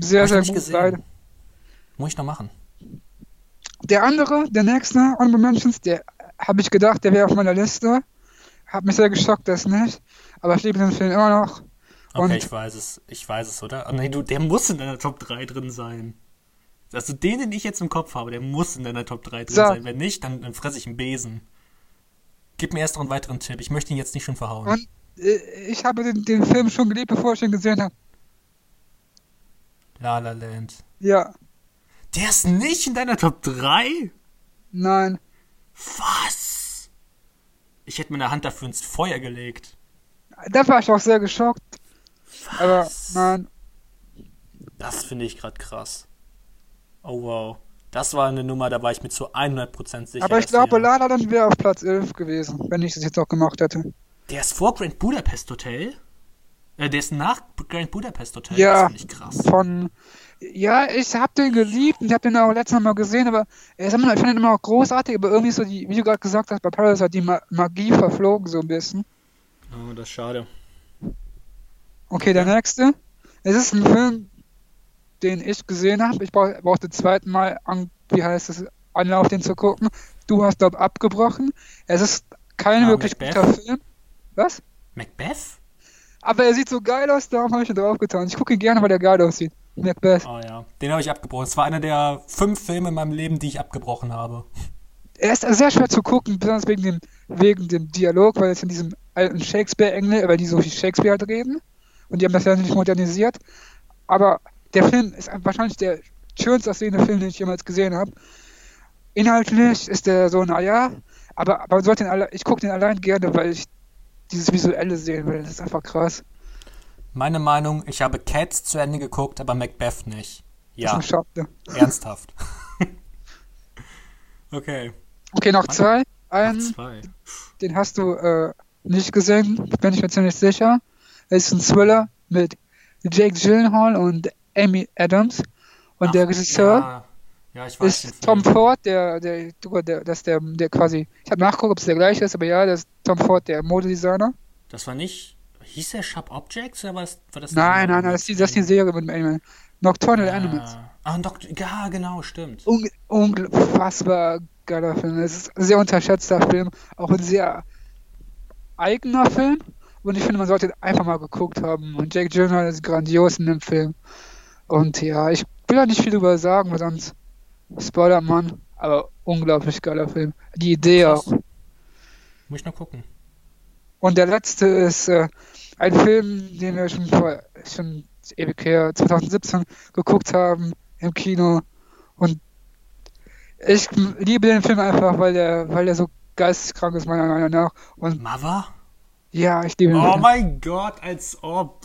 Sehr, sehr gut beide. Muss ich noch machen. Der andere, der nächste Honorable Mentions, der habe ich gedacht, der wäre auf meiner Liste. Hat mich sehr geschockt, das nicht. Aber ich liebe den Film immer noch. Okay, ich weiß es. Ich weiß es, oder? Oh, nee, du, der muss in deiner Top 3 drin sein. Also den, den ich jetzt im Kopf habe, der muss in deiner Top 3 drin so. sein. Wenn nicht, dann, dann fresse ich einen Besen. Gib mir erst noch einen weiteren Tipp. Ich möchte ihn jetzt nicht schon verhauen. Und äh, ich habe den, den Film schon geliebt, bevor ich ihn gesehen habe. La La Land. Ja. Der ist nicht in deiner Top 3? Nein. Was? Ich hätte meine Hand dafür ins Feuer gelegt. Da war ich auch sehr geschockt. Was? Aber nein. Das finde ich gerade krass. Oh wow. Das war eine Nummer, da war ich mir zu 100% sicher. Aber ich glaube, Lala dann wäre auf Platz 11 gewesen, wenn ich das jetzt auch gemacht hätte. Der ist vor Grand Budapest Hotel? Äh, der ist nach Grand Budapest Hotel. Ja, das finde ich krass. Von, ja, ich habe den geliebt und ich habe den auch letztes Mal gesehen, aber ich fand den immer auch großartig, aber irgendwie so die, wie du gerade gesagt hast, bei Paradise hat die Magie verflogen so ein bisschen. Oh, das ist schade. Okay, der nächste. Es ist ein Film, den ich gesehen habe. Ich brauchte zweiten Mal, an, wie heißt es, Anlauf, den zu gucken. Du hast dort abgebrochen. Es ist kein ah, wirklich Macbeth? guter Film. Was? Macbeth? Aber er sieht so geil aus, darum habe ich ihn draufgetan. Ich gucke ihn gerne, weil er geil aussieht. Macbeth. Oh ja, den habe ich abgebrochen. Es war einer der fünf Filme in meinem Leben, die ich abgebrochen habe. Er ist sehr schwer zu gucken, besonders wegen dem, wegen dem Dialog, weil es in diesem alten Shakespeare-Englisch, weil die so wie Shakespeare halt reden. Und die haben das ja nicht modernisiert. Aber der Film ist wahrscheinlich der schönste aussehende Film, den ich jemals gesehen habe. Inhaltlich ist der so, naja, aber, aber sollte ihn alle, ich gucke den allein gerne, weil ich dieses Visuelle sehen will. Das ist einfach krass. Meine Meinung, ich habe Cats zu Ende geguckt, aber Macbeth nicht. Ja. Ernsthaft. (laughs) okay. Okay, noch zwei. Einen, zwei. den hast du äh, nicht gesehen, bin ich mir ziemlich sicher. Es ist ein Thriller mit Jake Gyllenhaal und Amy Adams. Und Ach, der Regisseur ja. Ja, ist Tom Ford, der, der, der, das der, der quasi, ich habe nachgeguckt, ob es der gleiche ist, aber ja, das ist Tom Ford, der Modedesigner. Das war nicht, hieß der Sharp Objects oder was, war das? Nein, nein, nein, das ist, die, das ist die Serie mit Animal. Nocturnal ah. Animals. Ah, ja, genau, stimmt. Un unfassbar geiler Film. Es ist ein sehr unterschätzter Film, auch ein sehr eigener Film. Und ich finde, man sollte ihn einfach mal geguckt haben. Und Jake Gyllenhaal ist grandios in dem Film. Und ja, ich will da nicht viel drüber sagen, weil sonst spoilert man. Aber unglaublich geiler Film. Die Idee auch. Muss ich noch gucken. Und der letzte ist äh, ein Film, den wir schon vor schon ewig her 2017 geguckt haben im Kino. Und ich liebe den Film einfach, weil der, weil der so geisteskrank ist, meiner Meinung nach. Und Mother? Ja, ich liebe den. Oh mein Gott, als ob.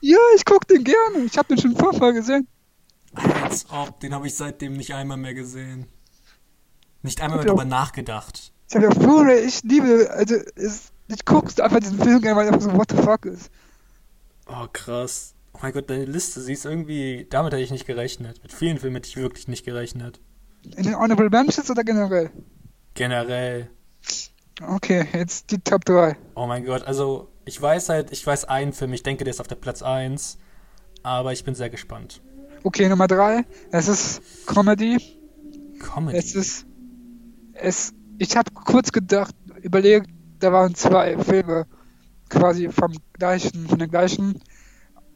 Ja, ich gucke den gerne. Ich habe den schon vorher gesehen. Als ob, den habe ich seitdem nicht einmal mehr gesehen. Nicht einmal mehr drüber nachgedacht. Ich habe ja Blu-ray, ich liebe, also es, ich guckst einfach diesen Film gerne, weil einfach so what the fuck ist. Oh, krass. Oh mein Gott, deine Liste, sie ist irgendwie, damit hätte ich nicht gerechnet. Mit vielen Filmen hätte ich wirklich nicht gerechnet. In den Honorable Mentions oder generell? Generell. Okay, jetzt die Top 3. Oh mein Gott, also ich weiß halt, ich weiß einen Film, ich denke, der ist auf der Platz 1, aber ich bin sehr gespannt. Okay, Nummer 3, es ist Comedy. Comedy? Es ist, es, ich habe kurz gedacht, überlegt, da waren zwei Filme quasi vom gleichen, von der gleichen,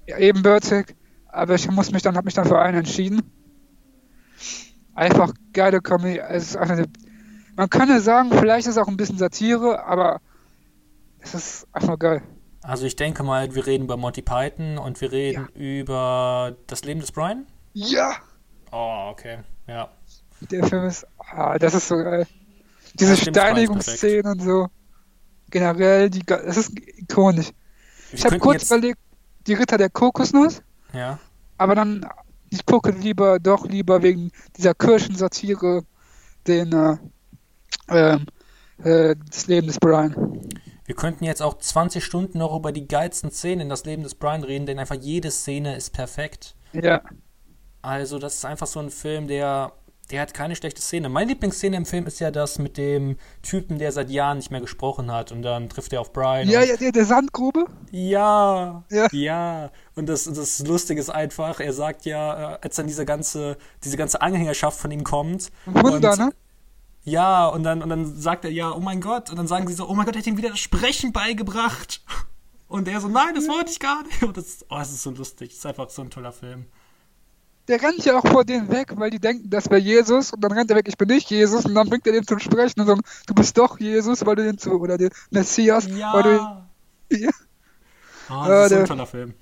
ebenbürtig, aber ich muss mich dann, habe mich dann für einen entschieden. Einfach geile Comedy, es ist eine, man kann ja sagen, vielleicht ist es auch ein bisschen Satire, aber es ist einfach geil. Also ich denke mal, wir reden über Monty Python und wir reden ja. über das Leben des Brian? Ja! Oh, okay, ja. Der Film ist, ah, das ist so geil. Diese ja, Steinigungsszenen und so. Generell, die, das ist ikonisch. Wir ich habe kurz jetzt... überlegt, die Ritter der Kokosnuss. Ja. Aber dann, ich gucke lieber, doch lieber wegen dieser Kirchensatire den, äh, ähm, äh, das Leben des Brian. Wir könnten jetzt auch 20 Stunden noch über die geilsten Szenen in das Leben des Brian reden, denn einfach jede Szene ist perfekt. Ja. Also, das ist einfach so ein Film, der, der hat keine schlechte Szene. Meine Lieblingsszene im Film ist ja das mit dem Typen, der seit Jahren nicht mehr gesprochen hat und dann trifft er auf Brian. Ja, ja, der, der Sandgrube? Ja, ja, ja. Und das, das Lustige ist einfach, er sagt ja, äh, als dann diese ganze, diese ganze Anhängerschaft von ihm kommt. Wunder, und, ne? Ja, und dann, und dann sagt er, ja, oh mein Gott. Und dann sagen sie so, oh mein Gott, er hat ihm wieder das Sprechen beigebracht. Und er so, nein, das wollte ich gar nicht. Und das, oh, das ist so lustig. Das ist einfach so ein toller Film. Der rennt ja auch vor denen weg, weil die denken, das wäre Jesus. Und dann rennt er weg, ich bin nicht Jesus. Und dann bringt er den zum Sprechen und sagt, du bist doch Jesus, weil du den zu, oder den Messias, ja. weil du (laughs) ja. Oh, das ist so ein toller Film.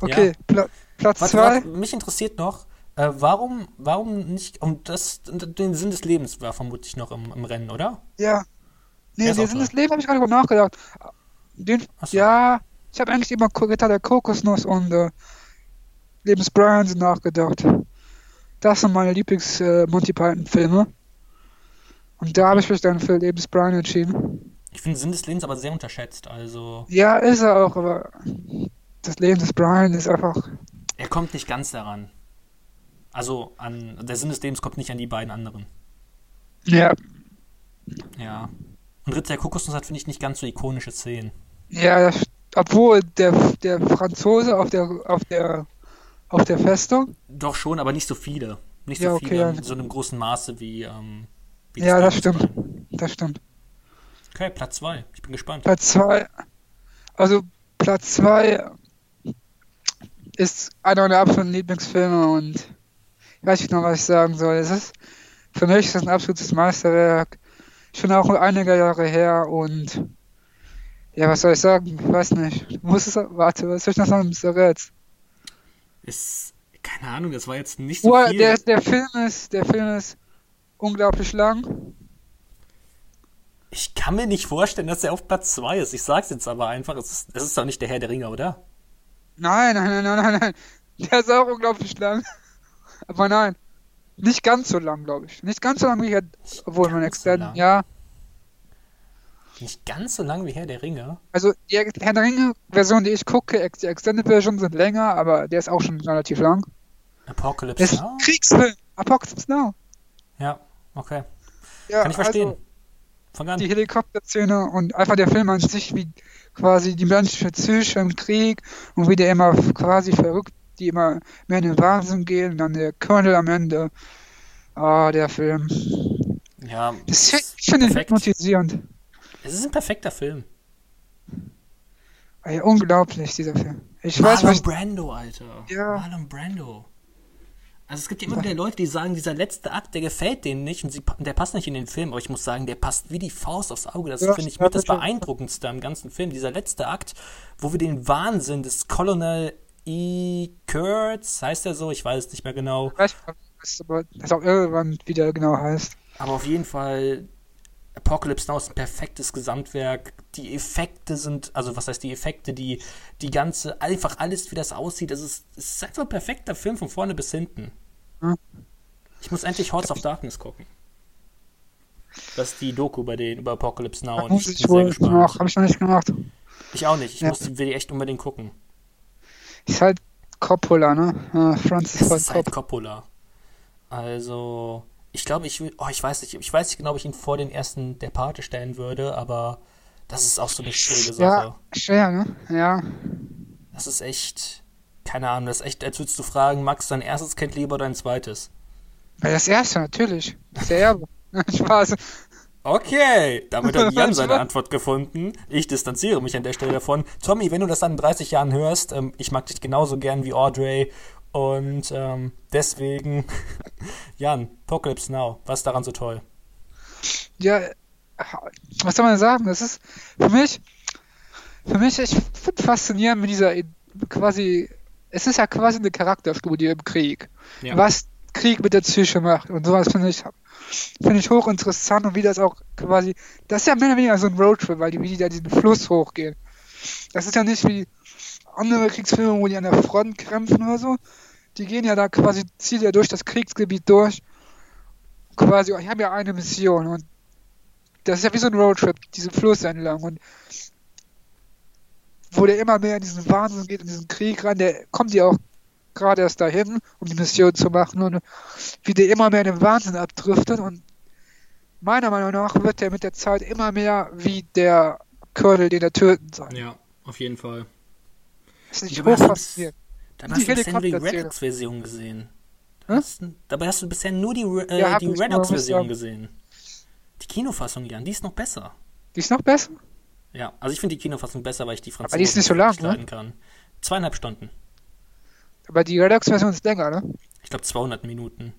Okay, ja. Pla Platz 2. Mich interessiert noch, äh, warum, warum nicht, um das, den Sinn des Lebens war vermutlich noch im, im Rennen, oder? Ja. Nee, den Sinn des Lebens habe ich gerade nachgedacht. Den, so. Ja, ich habe eigentlich immer Ritter der Kokosnuss und äh, Lebens Brian nachgedacht. Das sind meine Lieblings-Monty äh, Python-Filme. Und da habe ich mich dann für Lebens Brian entschieden. Ich finde Sinn des Lebens aber sehr unterschätzt, also. Ja, ist er auch, aber das Leben des Brian ist einfach. Er kommt nicht ganz daran. Also an der Sinn des Lebens kommt nicht an die beiden anderen. Ja. Ja. Und Ritter der Kokosnuss hat, finde ich, nicht ganz so ikonische Szenen. Ja, das, obwohl der, der Franzose auf der, auf der auf der Festung? Doch schon, aber nicht so viele. Nicht so ja, okay, viele ja. in so einem großen Maße wie. Ähm, wie ja, das stimmt. Das stimmt. Okay, Platz 2. Ich bin gespannt. Platz 2. Also, Platz 2 ist einer meiner absoluten Lieblingsfilme und ich weiß nicht noch, was ich sagen soll. Es ist, für mich ist das ein absolutes Meisterwerk. Schon auch einige Jahre her und ja, was soll ich sagen? Ich weiß nicht. Ich muss es, warte, was soll ich noch sagen, Mr. Rätz? Ist, keine Ahnung, das war jetzt nicht so oh, viel. Der, der Film ist, der Film ist unglaublich lang. Ich kann mir nicht vorstellen, dass er auf Platz 2 ist. Ich sag's jetzt aber einfach, es ist, es ist doch nicht der Herr der Ringe, oder? Nein, nein, nein, nein, nein, nein. Der ist auch unglaublich lang. Aber nein. Nicht ganz so lang, glaube ich. Nicht ganz so lang wie Herr, obwohl mein Extend, so ja. Nicht ganz so lang wie Herr der Ringe. Also die Herr der Ringe-Version, die ich gucke, die Extended Version sind länger, aber der ist auch schon relativ lang. Apocalypse das Now? Kriegsfilm. Apocalypse Now. Ja, okay. Ja, Kann ich verstehen. Also, die Helikopterszene und einfach der Film an sich, wie quasi die menschliche Psyche im Krieg und wie der immer quasi verrückt, die immer mehr in den Wahnsinn gehen und dann der Colonel am Ende. Ah, oh, der Film. Ja. Das, ich finde ihn hypnotisierend. Es ist ein perfekter Film. Ey, unglaublich, dieser Film. Ich Marlon weiß, Brando, Alter. Ja. Marlon Brando. Also es gibt ja immer wieder Leute, die sagen, dieser letzte Akt, der gefällt denen nicht und sie, der passt nicht in den Film, aber ich muss sagen, der passt wie die Faust aufs Auge. Das ja, finde ich mit das Beeindruckendste am ganzen Film. Dieser letzte Akt, wo wir den Wahnsinn des Colonel E. Kurtz, heißt er so? Ich weiß es nicht mehr genau. Ich weiß, was auch irgendwann wieder genau heißt. Aber auf jeden Fall, Apocalypse Now ist ein perfektes Gesamtwerk. Die Effekte sind, also was heißt die Effekte, die, die ganze, einfach alles, wie das aussieht, das ist, es ist einfach ein perfekter Film von vorne bis hinten. Hm. Ich muss endlich Horse of Darkness gucken. Das ist die Doku bei den, über Apocalypse Now. Und ich, bin sehr gespannt. Hab ich noch nicht gemacht. Ich auch nicht. Ich ja. muss, will die echt unbedingt gucken. Ist halt Coppola, ne? Francis Ford ist halt Coppola. Also, ich glaube, ich will, oh, ich weiß nicht, ich weiß nicht genau, ob ich ihn vor den ersten der Pate stellen würde, aber das ist auch so eine schwierige Sache. Ja, schwer, ne? Ja. Das ist echt, keine Ahnung, das ist echt, als würdest du fragen, Max, dein erstes Kind lieber oder dein zweites? Das erste, natürlich. Der Erbe. (laughs) Spaß. Okay, damit hat Jan (laughs) seine Antwort gefunden. Ich distanziere mich an der Stelle davon. Tommy, wenn du das dann in 30 Jahren hörst, ähm, ich mag dich genauso gern wie Audrey und ähm, deswegen, (laughs) Jan, Apocalypse Now, was ist daran so toll? Ja, was soll man sagen? Das ist für mich, für mich, ich finde faszinierend mit dieser quasi, es ist ja quasi eine Charakterstudie im Krieg. Ja. Was Krieg mit der Psyche macht und sowas finde ich, finde ich hochinteressant und wie das auch quasi, das ist ja mehr oder weniger so ein Roadtrip, weil die, wie die da diesen Fluss hochgehen. Das ist ja nicht wie andere Kriegsfilme, wo die an der Front kämpfen oder so, die gehen ja da quasi, ziehen ja durch das Kriegsgebiet durch. Quasi, ich habe ja eine Mission und das ist ja wie so ein Roadtrip, diese Fluss entlang und wo der immer mehr in diesen Wahnsinn geht, in diesen Krieg rein, der kommt ja auch gerade erst dahin, um die Mission zu machen und wie der immer mehr in den Wahnsinn abdriftet und meiner Meinung nach wird der mit der Zeit immer mehr wie der Colonel, den er töten soll. Ja, auf jeden Fall. Das ist nicht faszinierend. Dann hast du bisher nur die Redox-Version gesehen. Hast, dabei hast du bisher nur die, äh, ja, die Redox-Version gesehen. Die Kinofassung, Jan, die ist noch besser. Die ist noch besser? Ja, also ich finde die Kinofassung besser, weil ich die Französische Aber die ist nicht so lang, ne? kann. Zweieinhalb Stunden. Aber die Redox-Version ist länger, ne? Ich glaube 200 Minuten.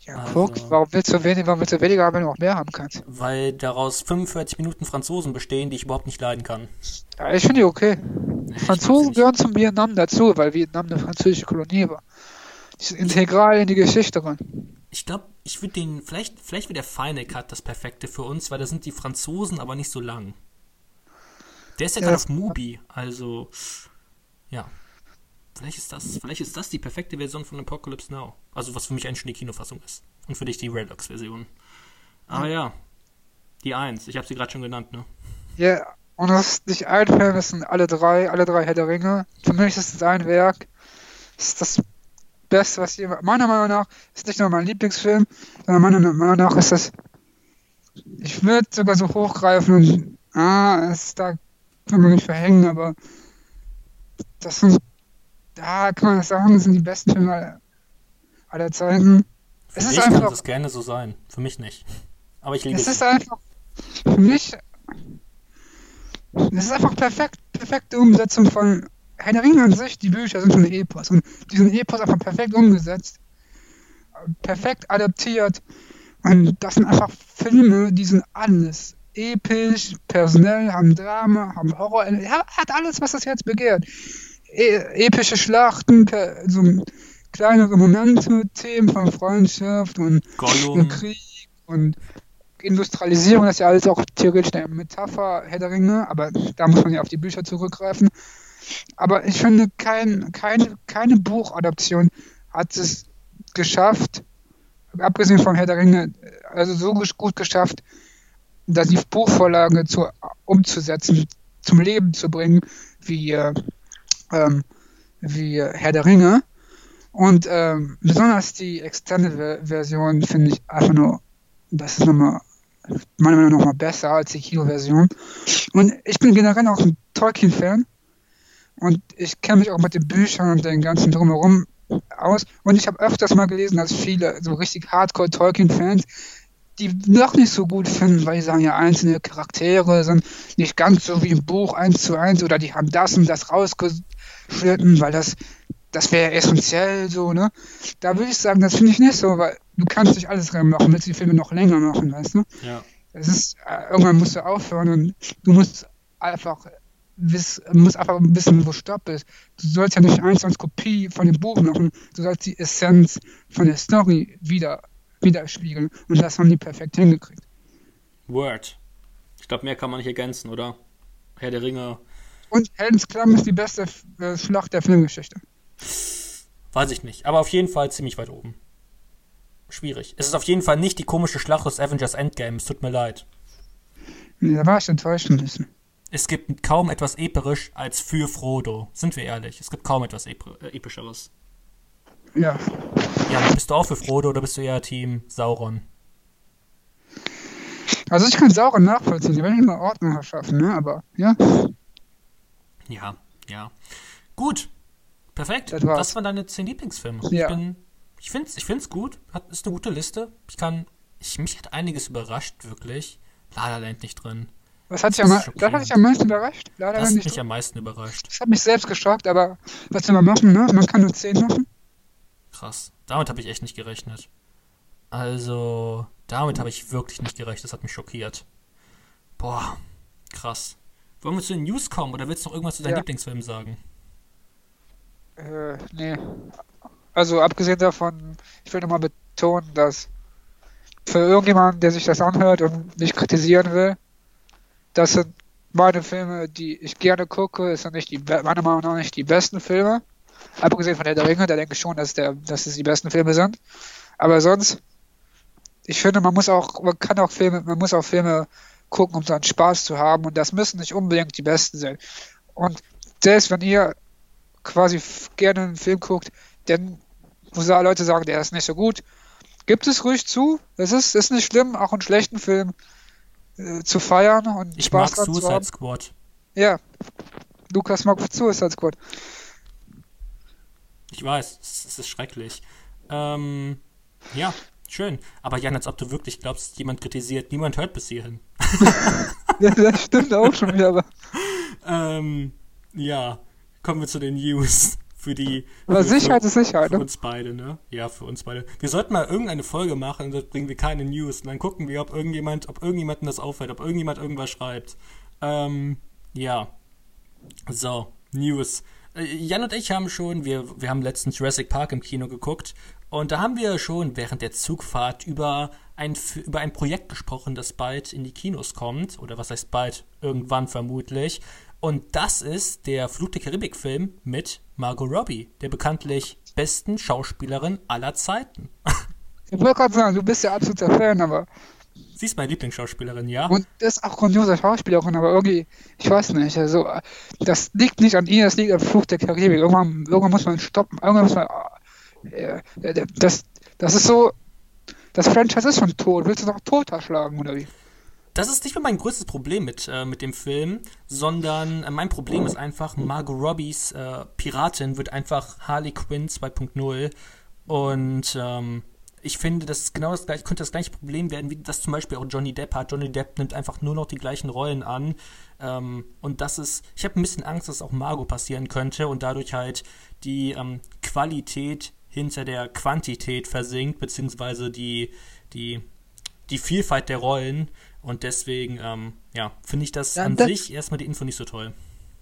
Ja, also, guck, warum willst, du wenig, warum willst du weniger haben, wenn du auch mehr haben kannst? Weil daraus 45 Minuten Franzosen bestehen, die ich überhaupt nicht leiden kann. Ja, ich finde die okay. Franzosen gehören zum Vietnam dazu, weil Vietnam eine französische Kolonie war. Die sind integral in die Geschichte rein. Ich glaube, ich würde den, vielleicht, vielleicht wird der Final Cut das perfekte für uns, weil da sind die Franzosen aber nicht so lang. Der ist ja, ja. gerade auf Mubi, also ja. Vielleicht ist das, vielleicht ist das die perfekte Version von Apocalypse Now. Also was für mich eigentlich schon die Kinofassung ist. Und für dich die Redux-Version. Aber ja. ja, die Eins. Ich habe sie gerade schon genannt, ne? Ja, und das ist nicht ein Film, das sind alle drei, alle drei Herr der Ringe. Für mich ist es ein Werk. Das ist das Beste, was jemand. Meiner Meinung nach ist nicht nur mein Lieblingsfilm, sondern meiner Meinung nach ist das. Ich würde sogar so hochgreifen und. Ah, es da kann man nicht verhängen, aber. Das sind da kann man sagen, das sind die besten Filme aller, Zeiten. Für es ist einfach, kann es gerne so sein, für mich nicht. Aber ich liebe es. Es ist einfach, für mich, es ist einfach perfekt, perfekte Umsetzung von Herr der Ringe an sich, die Bücher sind schon ein Epos und diesen Epos einfach perfekt umgesetzt, perfekt adaptiert. Und das sind einfach Filme, die sind alles episch, personell, haben Drama, haben Horror, hat alles, was das Herz begehrt. E epische Schlachten, so kleinere Momente, Themen von Freundschaft und, und, Krieg und Industrialisierung, das ist ja alles auch theoretisch eine Metapher Herr der Ringe, aber da muss man ja auf die Bücher zurückgreifen. Aber ich finde, kein, keine, keine Buchadaption hat es geschafft, abgesehen von Herr der Ringe, also so gut geschafft, dass die Buchvorlage zu, umzusetzen, zum Leben zu bringen, wie äh, ähm, wie Herr der Ringe. Und ähm, besonders die Extended Version finde ich einfach nur, das ist nochmal, meiner Meinung nach nochmal besser als die Kino-Version. Und ich bin generell auch ein Tolkien-Fan. Und ich kenne mich auch mit den Büchern und den ganzen Drumherum aus. Und ich habe öfters mal gelesen, dass viele so richtig Hardcore-Tolkien-Fans die noch nicht so gut finden, weil sie sagen, ja, einzelne Charaktere sind nicht ganz so wie im Buch eins zu eins oder die haben das und das rausge flirten, weil das, das wäre essentiell so, ne? Da würde ich sagen, das finde ich nicht so, weil du kannst nicht alles machen, willst die Filme noch länger machen, weißt du? Ja. Es ist, äh, irgendwann musst du aufhören und du musst einfach wiss, musst einfach wissen, wo Stopp ist. Du sollst ja nicht eins als Kopie von dem Buch machen, du sollst die Essenz von der Story wieder widerspiegeln. Und das haben die perfekt hingekriegt. Word. Ich glaube, mehr kann man nicht ergänzen, oder? Herr der Ringe. Und Heldens Klamm ist die beste äh, Schlacht der Filmgeschichte. Weiß ich nicht, aber auf jeden Fall ziemlich weit oben. Schwierig. Es ist auf jeden Fall nicht die komische Schlacht aus Avengers Endgame, es tut mir leid. Da war ich enttäuscht ein bisschen. Es gibt kaum etwas episch als für Frodo. Sind wir ehrlich, es gibt kaum etwas Ep äh, epischeres. Ja. Ja, bist du auch für Frodo oder bist du eher Team Sauron? Also ich kann Sauron nachvollziehen, wenn ich mal Ordnung schaffen, ne? Aber ja. Ja, ja. Gut. Perfekt. Das, das waren deine zehn Lieblingsfilme. Ja. Ich bin. Ich finde es ich find's gut. Hat, ist eine gute Liste. Ich kann. Ich, mich hat einiges überrascht, wirklich. La La Land nicht drin. Was hat dich am, das hat dich am meisten überrascht? La La das hat mich drin. am meisten überrascht. Das hat mich selbst geschockt, aber was soll man machen, ne? Man kann nur zehn machen. Krass. Damit habe ich echt nicht gerechnet. Also, damit habe ich wirklich nicht gerechnet. Das hat mich schockiert. Boah, krass. Wollen wir zu den News kommen oder willst du noch irgendwas zu deinem ja. Lieblingsfilm sagen? Äh, nee. Also, abgesehen davon, ich will nochmal betonen, dass für irgendjemanden, der sich das anhört und mich kritisieren will, das sind meine Filme, die ich gerne gucke, es sind nicht die, meiner Meinung nach nicht die besten Filme. Abgesehen von der Ringe, da denke ich schon, dass, der, dass es die besten Filme sind. Aber sonst, ich finde, man muss auch, man kann auch Filme, man muss auch Filme gucken, um dann Spaß zu haben. Und das müssen nicht unbedingt die besten sein. Und selbst wenn ihr quasi gerne einen Film guckt, denn wo Leute sagen, der ist nicht so gut, gibt es ruhig zu. Es ist, ist nicht schlimm, auch einen schlechten Film äh, zu feiern und ich Spaß mag Suicide Squad. Ja, Lukas mag Suicide Squad. Ich weiß, es ist schrecklich. Ähm, ja, schön. Aber Jan, als ob du wirklich glaubst, jemand kritisiert, niemand hört bis hierhin. (laughs) ja, das stimmt auch schon wieder, aber. (laughs) ähm, ja, kommen wir zu den News. Für die. Aber für, Sicherheit für, ist Sicherheit, Für ne? uns beide, ne? Ja, für uns beide. Wir sollten mal irgendeine Folge machen, da bringen wir keine News. Und dann gucken wir, ob irgendjemand, ob irgendjemandem das auffällt, ob irgendjemand irgendwas schreibt. Ähm, ja. So, News. Äh, Jan und ich haben schon, wir, wir haben letztens Jurassic Park im Kino geguckt und da haben wir schon während der Zugfahrt über ein, über ein Projekt gesprochen, das bald in die Kinos kommt. Oder was heißt bald? Irgendwann vermutlich. Und das ist der Flug der Karibik-Film mit Margot Robbie, der bekanntlich besten Schauspielerin aller Zeiten. (laughs) Ich wollte gerade sagen, du bist ja absoluter Fan, aber Sie ist meine Lieblingsschauspielerin, ja. Und das ist auch grandiose Schauspielerin, aber irgendwie, ich weiß nicht, also das liegt nicht an ihr, das liegt am Fluch der Karibik. Irgendwann, irgendwann muss man stoppen, irgendwann muss man. Äh, äh, das, das ist so. Das Franchise ist schon tot. Willst du noch tot erschlagen, oder wie? Das ist nicht mehr mein größtes Problem mit, äh, mit dem Film, sondern äh, mein Problem ist einfach, Margot Robbies äh, Piratin wird einfach Harley Quinn 2.0 und ähm, ich finde, das ist genau das gleiche, könnte das gleiche Problem werden, wie das zum Beispiel auch Johnny Depp hat. Johnny Depp nimmt einfach nur noch die gleichen Rollen an. Ähm, und das ist, ich habe ein bisschen Angst, dass auch Margot passieren könnte und dadurch halt die ähm, Qualität hinter der Quantität versinkt, beziehungsweise die, die, die Vielfalt der Rollen. Und deswegen, ähm, ja, finde ich das ja, an das, sich erstmal die Info nicht so toll.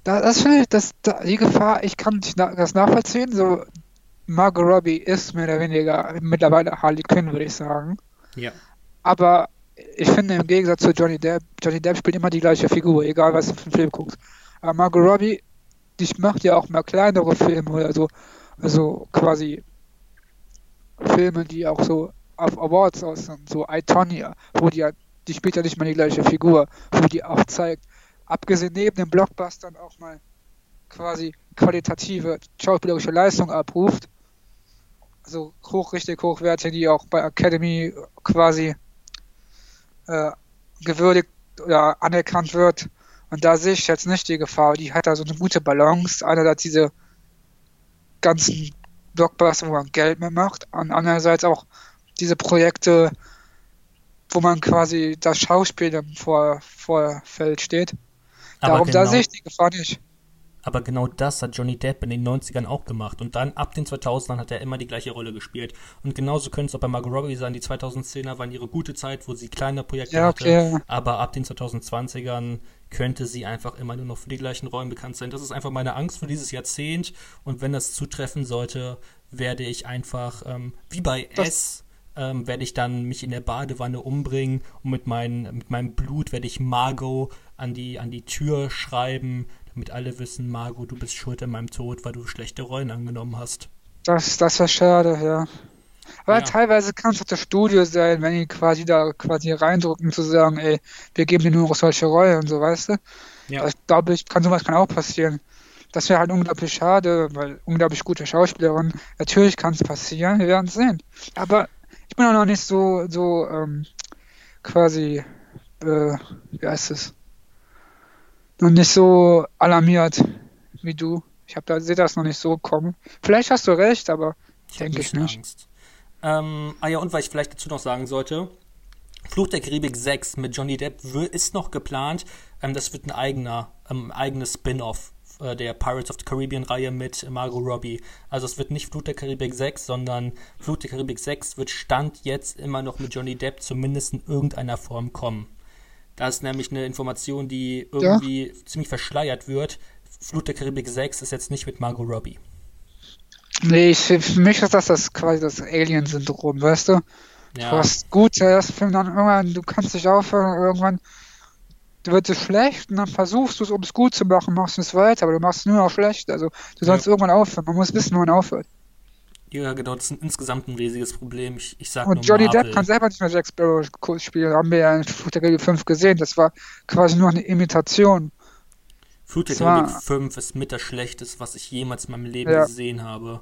Das, das finde ich, das, die Gefahr, ich kann das nachvollziehen, so Margot Robbie ist mehr oder weniger mittlerweile Harley Quinn, würde ich sagen. Ja. Aber ich finde im Gegensatz zu Johnny Depp, Johnny Depp spielt immer die gleiche Figur, egal was du für einen Film guckst. Aber Margot Robbie, die macht ja auch mal kleinere Filme oder so, also quasi Filme, die auch so auf Awards aus sind, so I, Tonya, wo die ja, die spielt ja nicht mal die gleiche Figur, wo die auch zeigt, abgesehen neben den Blockbustern auch mal quasi qualitative schauspielerische Leistung abruft also hoch, richtig hochwertige, die auch bei Academy quasi äh, gewürdigt oder anerkannt wird. Und da sehe ich jetzt nicht die Gefahr. Die hat da so eine gute Balance. Einerseits diese ganzen Blockbuster, wo man Geld mitmacht, und andererseits auch diese Projekte, wo man quasi das Schauspiel im Vor Vorfeld steht. Aber Darum, genau. da sehe ich die Gefahr nicht. Aber genau das hat Johnny Depp in den 90ern auch gemacht. Und dann ab den 2000ern hat er immer die gleiche Rolle gespielt. Und genauso könnte es auch bei Margot Robbie sein. Die 2010er waren ihre gute Zeit, wo sie kleine Projekte ja, okay. hatte. Aber ab den 2020ern könnte sie einfach immer nur noch für die gleichen Rollen bekannt sein. Das ist einfach meine Angst für dieses Jahrzehnt. Und wenn das zutreffen sollte, werde ich einfach, ähm, wie bei das S, ähm, werde ich dann mich in der Badewanne umbringen und mit, mein, mit meinem Blut werde ich Margot an die, an die Tür schreiben, damit alle wissen, Margot, du bist schuld an meinem Tod, weil du schlechte Rollen angenommen hast. Das, das wäre schade, ja. Aber ja. teilweise kann es auch das Studio sein, wenn die quasi da quasi reindrücken, zu sagen, ey, wir geben dir nur noch solche Rollen und so, weißt du? Ja. Das glaube ich, kann sowas kann auch passieren. Das wäre halt unglaublich schade, weil unglaublich gute Schauspielerin. Natürlich kann es passieren, wir werden es sehen. Aber ich bin auch noch nicht so, so ähm, quasi, äh, wie heißt es? Noch nicht so alarmiert wie du. Ich habe da sehe das noch nicht so kommen. Vielleicht hast du recht, aber ich denke ich nicht. Angst. Ähm, ah ja, und was ich vielleicht dazu noch sagen sollte, Fluch der Karibik 6 mit Johnny Depp ist noch geplant. Ähm, das wird ein eigener, ähm, eigenes Spin-off äh, der Pirates of the Caribbean Reihe mit Margot Robbie. Also es wird nicht Flut der Karibik 6, sondern Flut der Karibik 6 wird Stand jetzt immer noch mit Johnny Depp zumindest in irgendeiner Form kommen. Da ist nämlich eine Information, die irgendwie ja. ziemlich verschleiert wird. Flut der Karibik 6 ist jetzt nicht mit Margot Robbie. Nee, ich, für mich ist das, das quasi das Alien-Syndrom, weißt du? Ja. Du hast gut, der erste Film dann irgendwann, du kannst dich aufhören, irgendwann wird es schlecht und dann versuchst du es, um es gut zu machen, machst du es weiter, aber du machst es nur noch schlecht. Also du sollst ja. irgendwann aufhören. Man muss wissen, wo man aufhört. Ja, genau, das ist insgesamt ein riesiges Problem. Ich, ich sag Und Johnny Depp kann selber nicht mehr Jack Sparrow spielen. Haben wir ja in Flut der Karibik 5 gesehen. Das war quasi nur eine Imitation. Flut der Karibik 5 ist mit das Schlechteste, was ich jemals in meinem Leben ja. gesehen habe.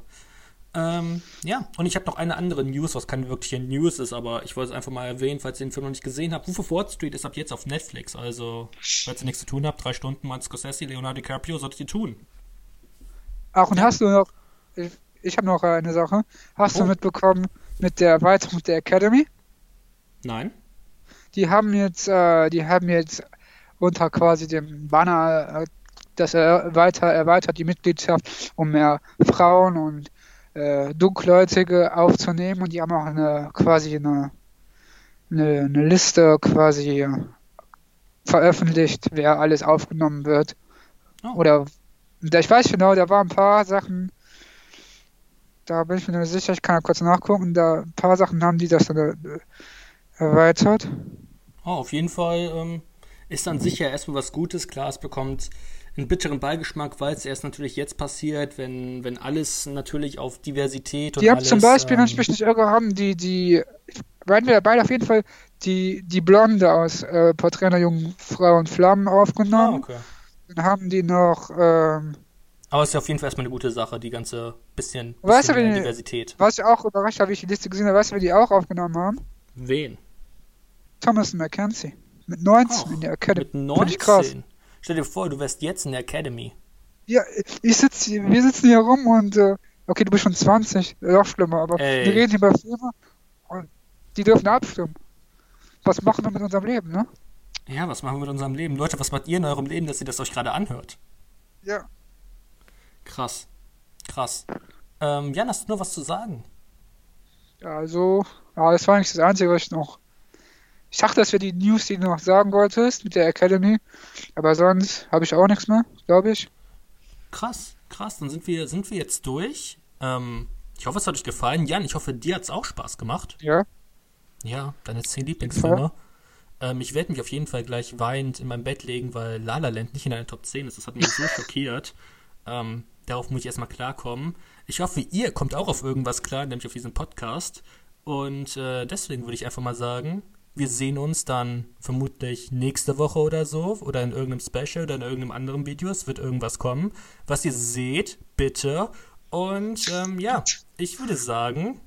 Ähm, ja, und ich habe noch eine andere News, was keine wirkliche News ist, aber ich wollte es einfach mal erwähnen, falls ihr den Film noch nicht gesehen habt. Who Wall Street ist ab jetzt auf Netflix, also falls ihr nichts zu tun habt, drei Stunden Martin Scorsese, Leonardo DiCaprio, solltet ihr tun. Ach, und ja. hast du noch, ich, ich habe noch eine Sache, hast oh. du mitbekommen mit der Erweiterung der Academy? Nein. Die haben jetzt, äh, die haben jetzt unter quasi dem Banner äh, das erweitert, erweitert die Mitgliedschaft um mehr Frauen und äh, Dunkelhäutige aufzunehmen und die haben auch eine quasi eine, eine, eine Liste quasi veröffentlicht, wer alles aufgenommen wird. Oh. Oder ich weiß genau, da waren ein paar Sachen, da bin ich mir nicht sicher, ich kann ja kurz nachgucken, da ein paar Sachen haben die das dann äh, erweitert. Oh, auf jeden Fall ähm, ist dann sicher erstmal was Gutes. Klar, es bekommt einen bitteren Beigeschmack, weil es erst natürlich jetzt passiert, wenn, wenn alles natürlich auf Diversität und Die haben zum Beispiel, ähm, wenn ich mich nicht irre, haben die, die, werden wir beide auf jeden Fall die, die Blonde aus äh, Porträt einer jungen Frau und Flammen aufgenommen. Ah, okay. Dann haben die noch, ähm, aber es ist ja auf jeden Fall erstmal eine gute Sache, die ganze bisschen, bisschen weißt du, die, Diversität. Was ich auch überrascht habe, wie ich die Liste gesehen habe, weißt du, wer die auch aufgenommen haben? Wen? Thomas McKenzie. Mit 19 oh, in der Academy. Mit 19? Stell dir vor, du wärst jetzt in der Academy. Ja, ich sitz hier, wir sitzen hier rum und, äh, okay, du bist schon 20, noch schlimmer, aber Ey. wir reden hier über Filme und die dürfen abstimmen. Was machen wir mit unserem Leben, ne? Ja, was machen wir mit unserem Leben? Leute, was macht ihr in eurem Leben, dass ihr das euch gerade anhört? Ja. Krass. Krass. Ähm, Jan, hast du nur was zu sagen? Also, ja, das war eigentlich das Einzige, was ich noch ich dachte, das wäre die News, die du noch sagen wolltest mit der Academy. Aber sonst habe ich auch nichts mehr, glaube ich. Krass, krass. Dann sind wir, sind wir jetzt durch. Ähm, ich hoffe, es hat euch gefallen. Jan, ich hoffe, dir hat es auch Spaß gemacht. Ja. Ja, deine zehn Lieblingsfilme. Ähm, ich werde mich auf jeden Fall gleich weinend in mein Bett legen, weil La La Land nicht in einer Top 10 ist. Das hat mich so (laughs) schockiert. Ähm, darauf muss ich erstmal klarkommen. Ich hoffe, ihr kommt auch auf irgendwas klar, nämlich auf diesen Podcast. Und äh, deswegen würde ich einfach mal sagen, wir sehen uns dann vermutlich nächste Woche oder so oder in irgendeinem Special oder in irgendeinem anderen Video. Es wird irgendwas kommen. Was ihr seht, bitte. Und ähm, ja, ich würde sagen,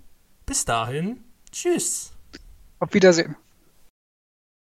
bis dahin, tschüss. Auf Wiedersehen.